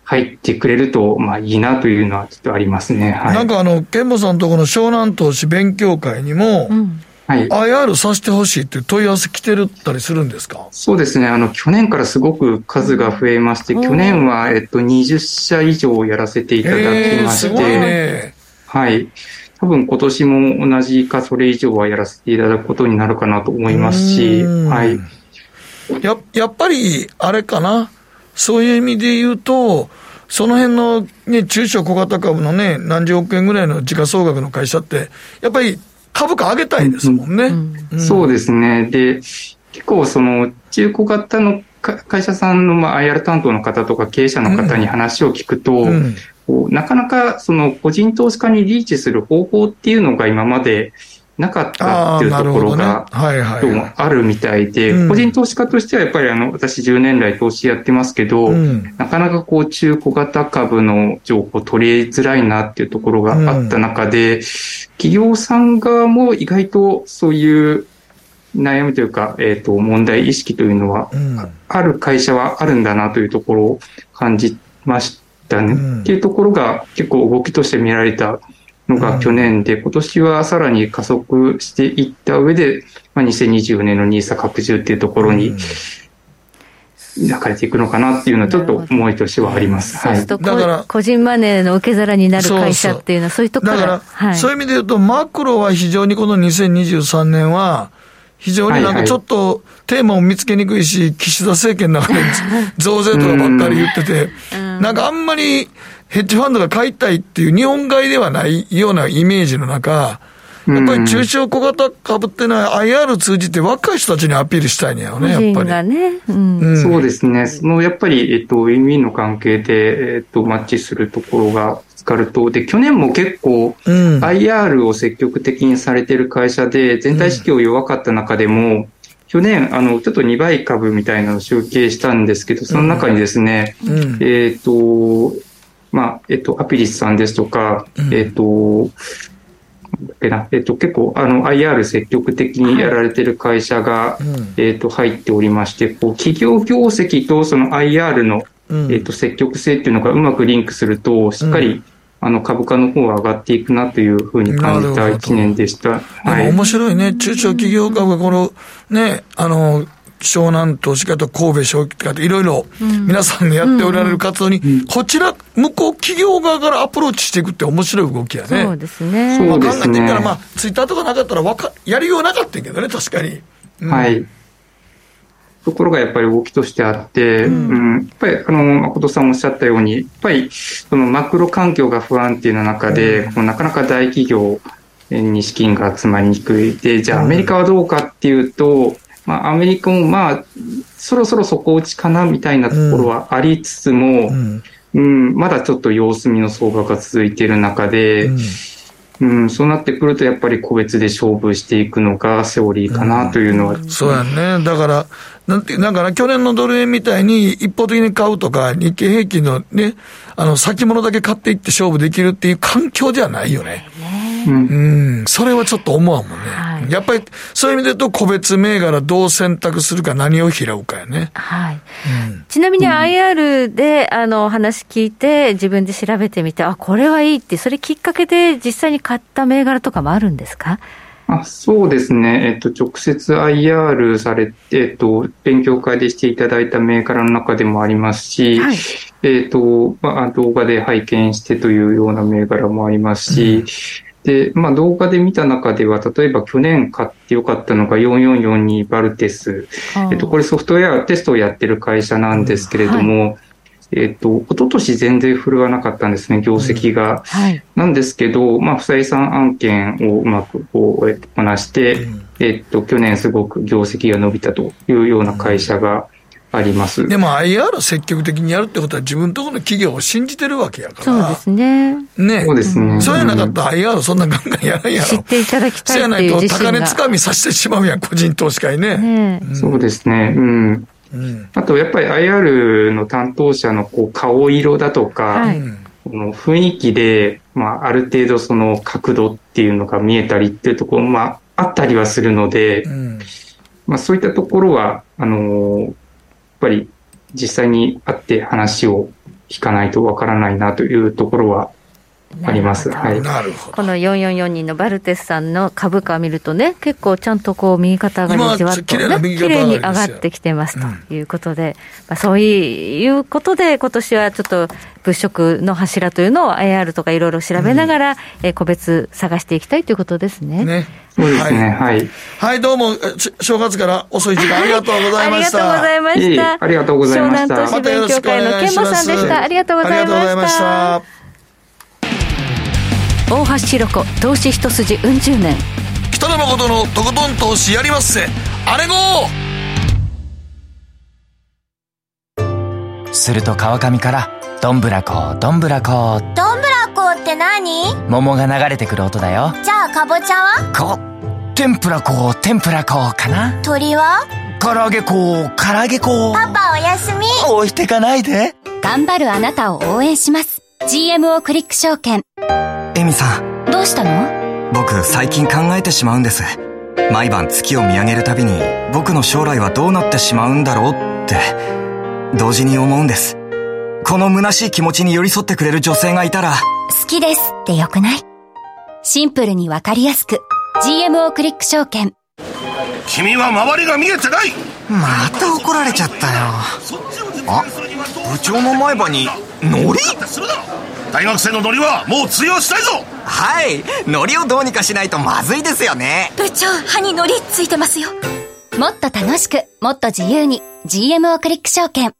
入ってくれると、まあいいなというのはちょっとありますね。はい、なんかあの、健保さんとこの湘南投資勉強会にも、うんはい、IR させてほしいって問い合わせ来てるったりするんですか？そうですね。あの、去年からすごく数が増えまして、去年は、えっと、20社以上やらせていただきまして、ね、はい。多分今年も同じかそれ以上はやらせていただくことになるかなと思いますし、はい。や、やっぱり、あれかな？そういう意味で言うと、その辺の、ね、中小小型株のね、何十億円ぐらいの時価総額の会社って、やっぱり株価上げたいんですもんね。そうですね。で、結構その中小型の会社さんのまあ IR 担当の方とか経営者の方に話を聞くと、うんうん、なかなかその個人投資家にリーチする方法っていうのが今までなかったっていうところが、あるみたいで、個人投資家としてはやっぱりあの、私10年来投資やってますけど、うん、なかなかこう中小型株の情報取りづらいなっていうところがあった中で、うん、企業さん側も意外とそういう悩みというか、えっ、ー、と、問題意識というのは、うん、ある会社はあるんだなというところを感じましたね。っていうところが結構動きとして見られたのが去年で、今年はさらに加速していった上で、まあ、2024年の NISA 拡充っていうところに、流れていくのかなっていうのはちょっと思いとしてはあります。はい、だから個人マネーの受け皿になる会社っていうのはそういうところだから、はい、そういう意味で言うとマクロは非常にこの2023年は非常になんかちょっとテーマを見つけにくいし、岸田政権の中で増税とかばっかり言ってて、なんかあんまりヘッジファンドが買いたいっていう日本買いではないようなイメージの中、やっぱり中小小型株ってのは IR 通じて若い人たちにアピールしたいんやよね、やっぱり。ね。うん。うん、そうですね。そのやっぱり、えっと、ウィンウィンの関係で、えっと、マッチするところがかると、で、去年も結構、IR を積極的にされてる会社で、全体指標弱かった中でも、去年、あの、ちょっと2倍株みたいなのを集計したんですけど、その中にですね、えっと、まあ、えっと、アピリスさんですとか、えっと、えっと、結構、あの、IR 積極的にやられてる会社が、はい、えっと、入っておりまして、こう、企業業績とその IR の、えっと、積極性っていうのがうまくリンクすると、しっかり、あの、株価の方は上がっていくなというふうに感じた一年でした。はい、面白いね。中小企業株がこの、ね、あの、湘南投資家と神戸商機家といろいろ皆さんがやっておられる活動に、こちら、向こう企業側からアプローチしていくって面白い動きやね。そうですね。まあ、考えてみたら、まあ、ツイッターとかなかったらわか、やりようなかったけどね、確かに。うん、はい。ところがやっぱり動きとしてあって、うん、うん、やっぱり、あの、誠さんおっしゃったように、やっぱり、そのマクロ環境が不安定な中で、うん、なかなか大企業に資金が集まりにくい。で、じゃあアメリカはどうかっていうと、まあ、アメリカもまあ、そろそろ底打ちかなみたいなところはありつつも、うん、うん、まだちょっと様子見の相場が続いている中で、うんうん、そうなってくると、やっぱり個別で勝負していくのがセオリーかなというのは、うん、そうやね。だから、なんて、だから去年のドル円みたいに一方的に買うとか、日経平均のね、あの、先物だけ買っていって勝負できるっていう環境ではないよね。うん、うん、それはちょっと思うもんね、はい、やっぱりそういう意味で言うと、個別銘柄どう選択するか、何を拾うかやね。はい。うん、ちなみに IR で、あの、話聞いて、自分で調べてみて、あ、これはいいって、それきっかけで実際に買った銘柄とかもあるんですか？あそうですね、えっと、直接 IR されて、えっと、勉強会でしていただいた銘柄の中でもありますし、はい、えっと、まあ、動画で拝見してというような銘柄もありますし、うん、で、まあ、動画で見た中では、例えば去年買ってよかったのが4442バルテス、えっと、これソフトウェアテストをやってる会社なんですけれども、はい。えっ、と、一昨年全然振るわなかったんですね、業績が。うんはい、なんですけど、まあ、不採算案件をうまくこう、えっと、こなして、うん、えっと、去年すごく業績が伸びたというような会社が、あります。でも IR 積極的にやるってことは自分ところの企業を信じてるわけやから。そうですね。ね。そうですね。そうやなかったら IR そんなガンガンやらんやろ。知っていただきたいっていうそうやないと高値つかみさせてしまうやん、個人投資家にね。ねうん、そうですね。うん。あとやっぱり IR の担当者のこう顔色だとか、はい、この雰囲気で、まあ、ある程度その角度っていうのが見えたりっていうところも、まあ、あったりはするので、うん、まあ、そういったところは、あのー、っぱり実際に会って話を聞かないとわからないなというところはあります。はい。なるほど。この444人のバルテスさんの株価を見るとね、結構ちゃんとこう右肩上がりでじわっとね、綺麗に上がってきてますということで、まあそういうことで今年はちょっと物色の柱というのを IR とかいろいろ調べながら、えー個別探していきたいということですね。ね。そうですね。はい。はい。はい、どうも、正月から遅い時間ありがとうございました。ありがとうございました。ありがとうございました湘南投資勉強会の健吾さんでした。ありがとうございありがとうございままし。したた。大橋ひろ子投資一筋うん十年。北野誠のとことん投資やりまっせ。あれごすると川上からどんぶらこどんぶらこどんぶらこって何？桃が流れてくる音だよ。じゃあかぼちゃは？こ天ぷらこ天ぷらこかな？鳥は？唐揚げこ唐揚げこパパおやすみ。置いてかないで。頑張るあなたを応援します。GMO クリック証券エミさん。どうしたの？僕最近考えてしまうんです。毎晩月を見上げるたびに僕の将来はどうなってしまうんだろうって同時に思うんです。この虚しい気持ちに寄り添ってくれる女性がいたら好きですってよくない？シンプルにわかりやすく GMO クリック証券。君は周りが見えてない！また怒られちゃったよ。あ部長の前歯にノリ大学生のノリはもう通用したいぞ！はい。ノリをどうにかしないとまずいですよね。部長歯にのりついてますよ。もっと楽しくもっと自由に GMO クリック証券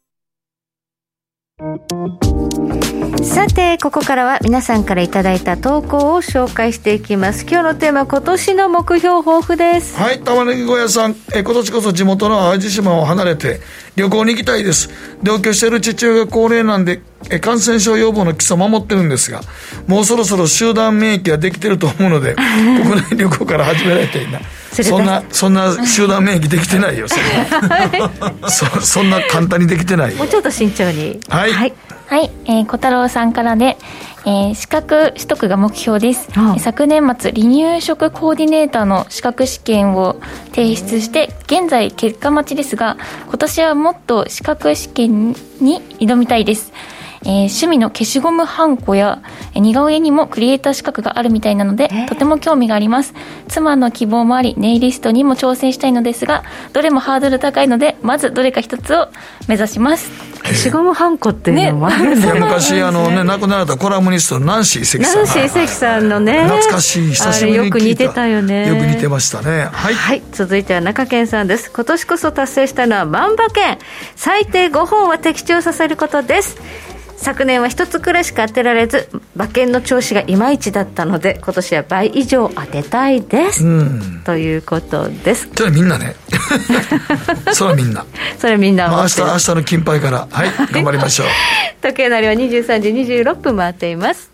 さて、ここからは皆さんからいただいた投稿を紹介していきます。今日のテーマ、今年の目標抱負です。はい、玉ねぎ小屋さん、え今年こそ地元の淡路島を離れて旅行に行きたいです。同居している父親が高齢なんで、え感染症予防の基礎を守ってるんですが、もうそろそろ集団免疫ができてると思うので、*laughs* 国内旅行から始められたいな。そんな、そんな集団免疫できてないよ、それは *laughs* そ *laughs* そんな簡単にできてないよもう。ちょっと慎重に。はいはい。はい、えー、小太郎さんからで、えー資格取得が目標です、昨年末離乳食コーディネーターの資格試験を提出して現在結果待ちですが今年はもっと資格試験に挑みたいです。えー趣味の消しゴムはんこやえー似顔絵にもクリエイター資格があるみたいなので、とても興味があります。妻の希望もありネイリストにも挑戦したいのですがどれもハードル高いのでまずどれか一つを目指します消しゴムはんこっていうのもあるんだね。昔あのね亡くなられたコラムニストのナンシー関さんナンシー関さんのね。懐かしい久しぶりによく似てたよね。よく似てましたねはい、はい、続いては中堅さんです。今年こそ達成したのは万馬券。最低5本は的中させることです。昨年は一つくらいしか当てられず、馬券の調子がいまいちだったので、今年は倍以上当てたいです。うん。ということです。それみんなね。*laughs* それはみんな、それみんなまあ、明日明日の金杯からはい頑張りましょう。*laughs* 時計なりは23時26分回っています。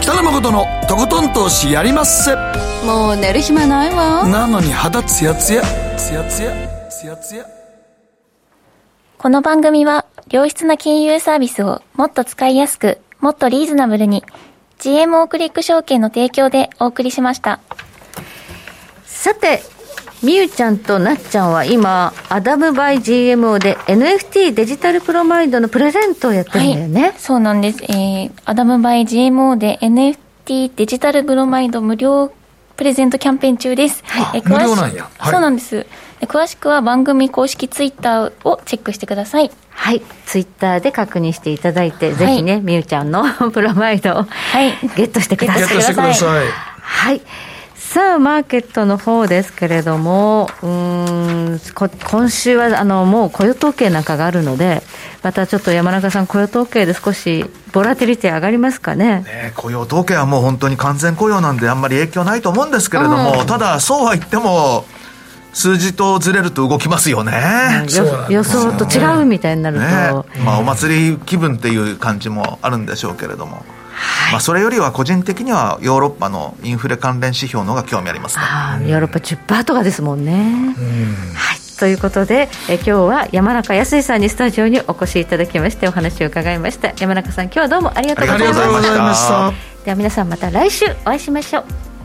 北野誠のとことん投資やりまっせ。もう寝る暇ないわ。なのに肌ツヤツヤ。ツヤツヤ。ツヤツヤ。この番組は良質な金融サービスをもっと使いやすく、もっとリーズナブルに GMO クリック証券の提供でお送りしました。さて、みゆちゃんとなっちゃんは今、アダムバイ GMO で NFT デジタルプロマイドのプレゼントをやってるんだよね。そうなんです。えー、アダムバイ GMO で NFT デジタルブロマイド無料プレゼントキャンペーン中です。えー詳し無料なんやはいそうなんです。で詳しくは番組公式ツイッターをチェックしてください。はい。ツイッターで確認していただいて、いぜひね、みゆちゃんの *laughs* プロマイドをはい。ゲットしてください。ゲットしてくださいはい。さあ、マーケットの方ですけれども、うーん、こ今週は、あの、もう雇用統計なんかがあるので、またちょっと山中さん、雇用統計で少し、ボラティリティ上がりますかね？ね雇用統計はもう本当に完全雇用なんであんまり影響ないと思うんですけれども、うんただそうは言っても数字とずれると動きますよね、よ予想と違うみたいになると、ねまあ、お祭り気分っていう感じもあるんでしょうけれども、まあ、それよりは個人的にはヨーロッパのインフレ関連指標の方が興味ありますねあーヨーロッパ10%とかですもんね。はい。ということで、え今日は山中康さんにスタジオにお越しいただきましてお話を伺いました。山中さん、今日はどうもありがとうございました。ありがとうございましたでは皆さんまた来週お会いしましょう。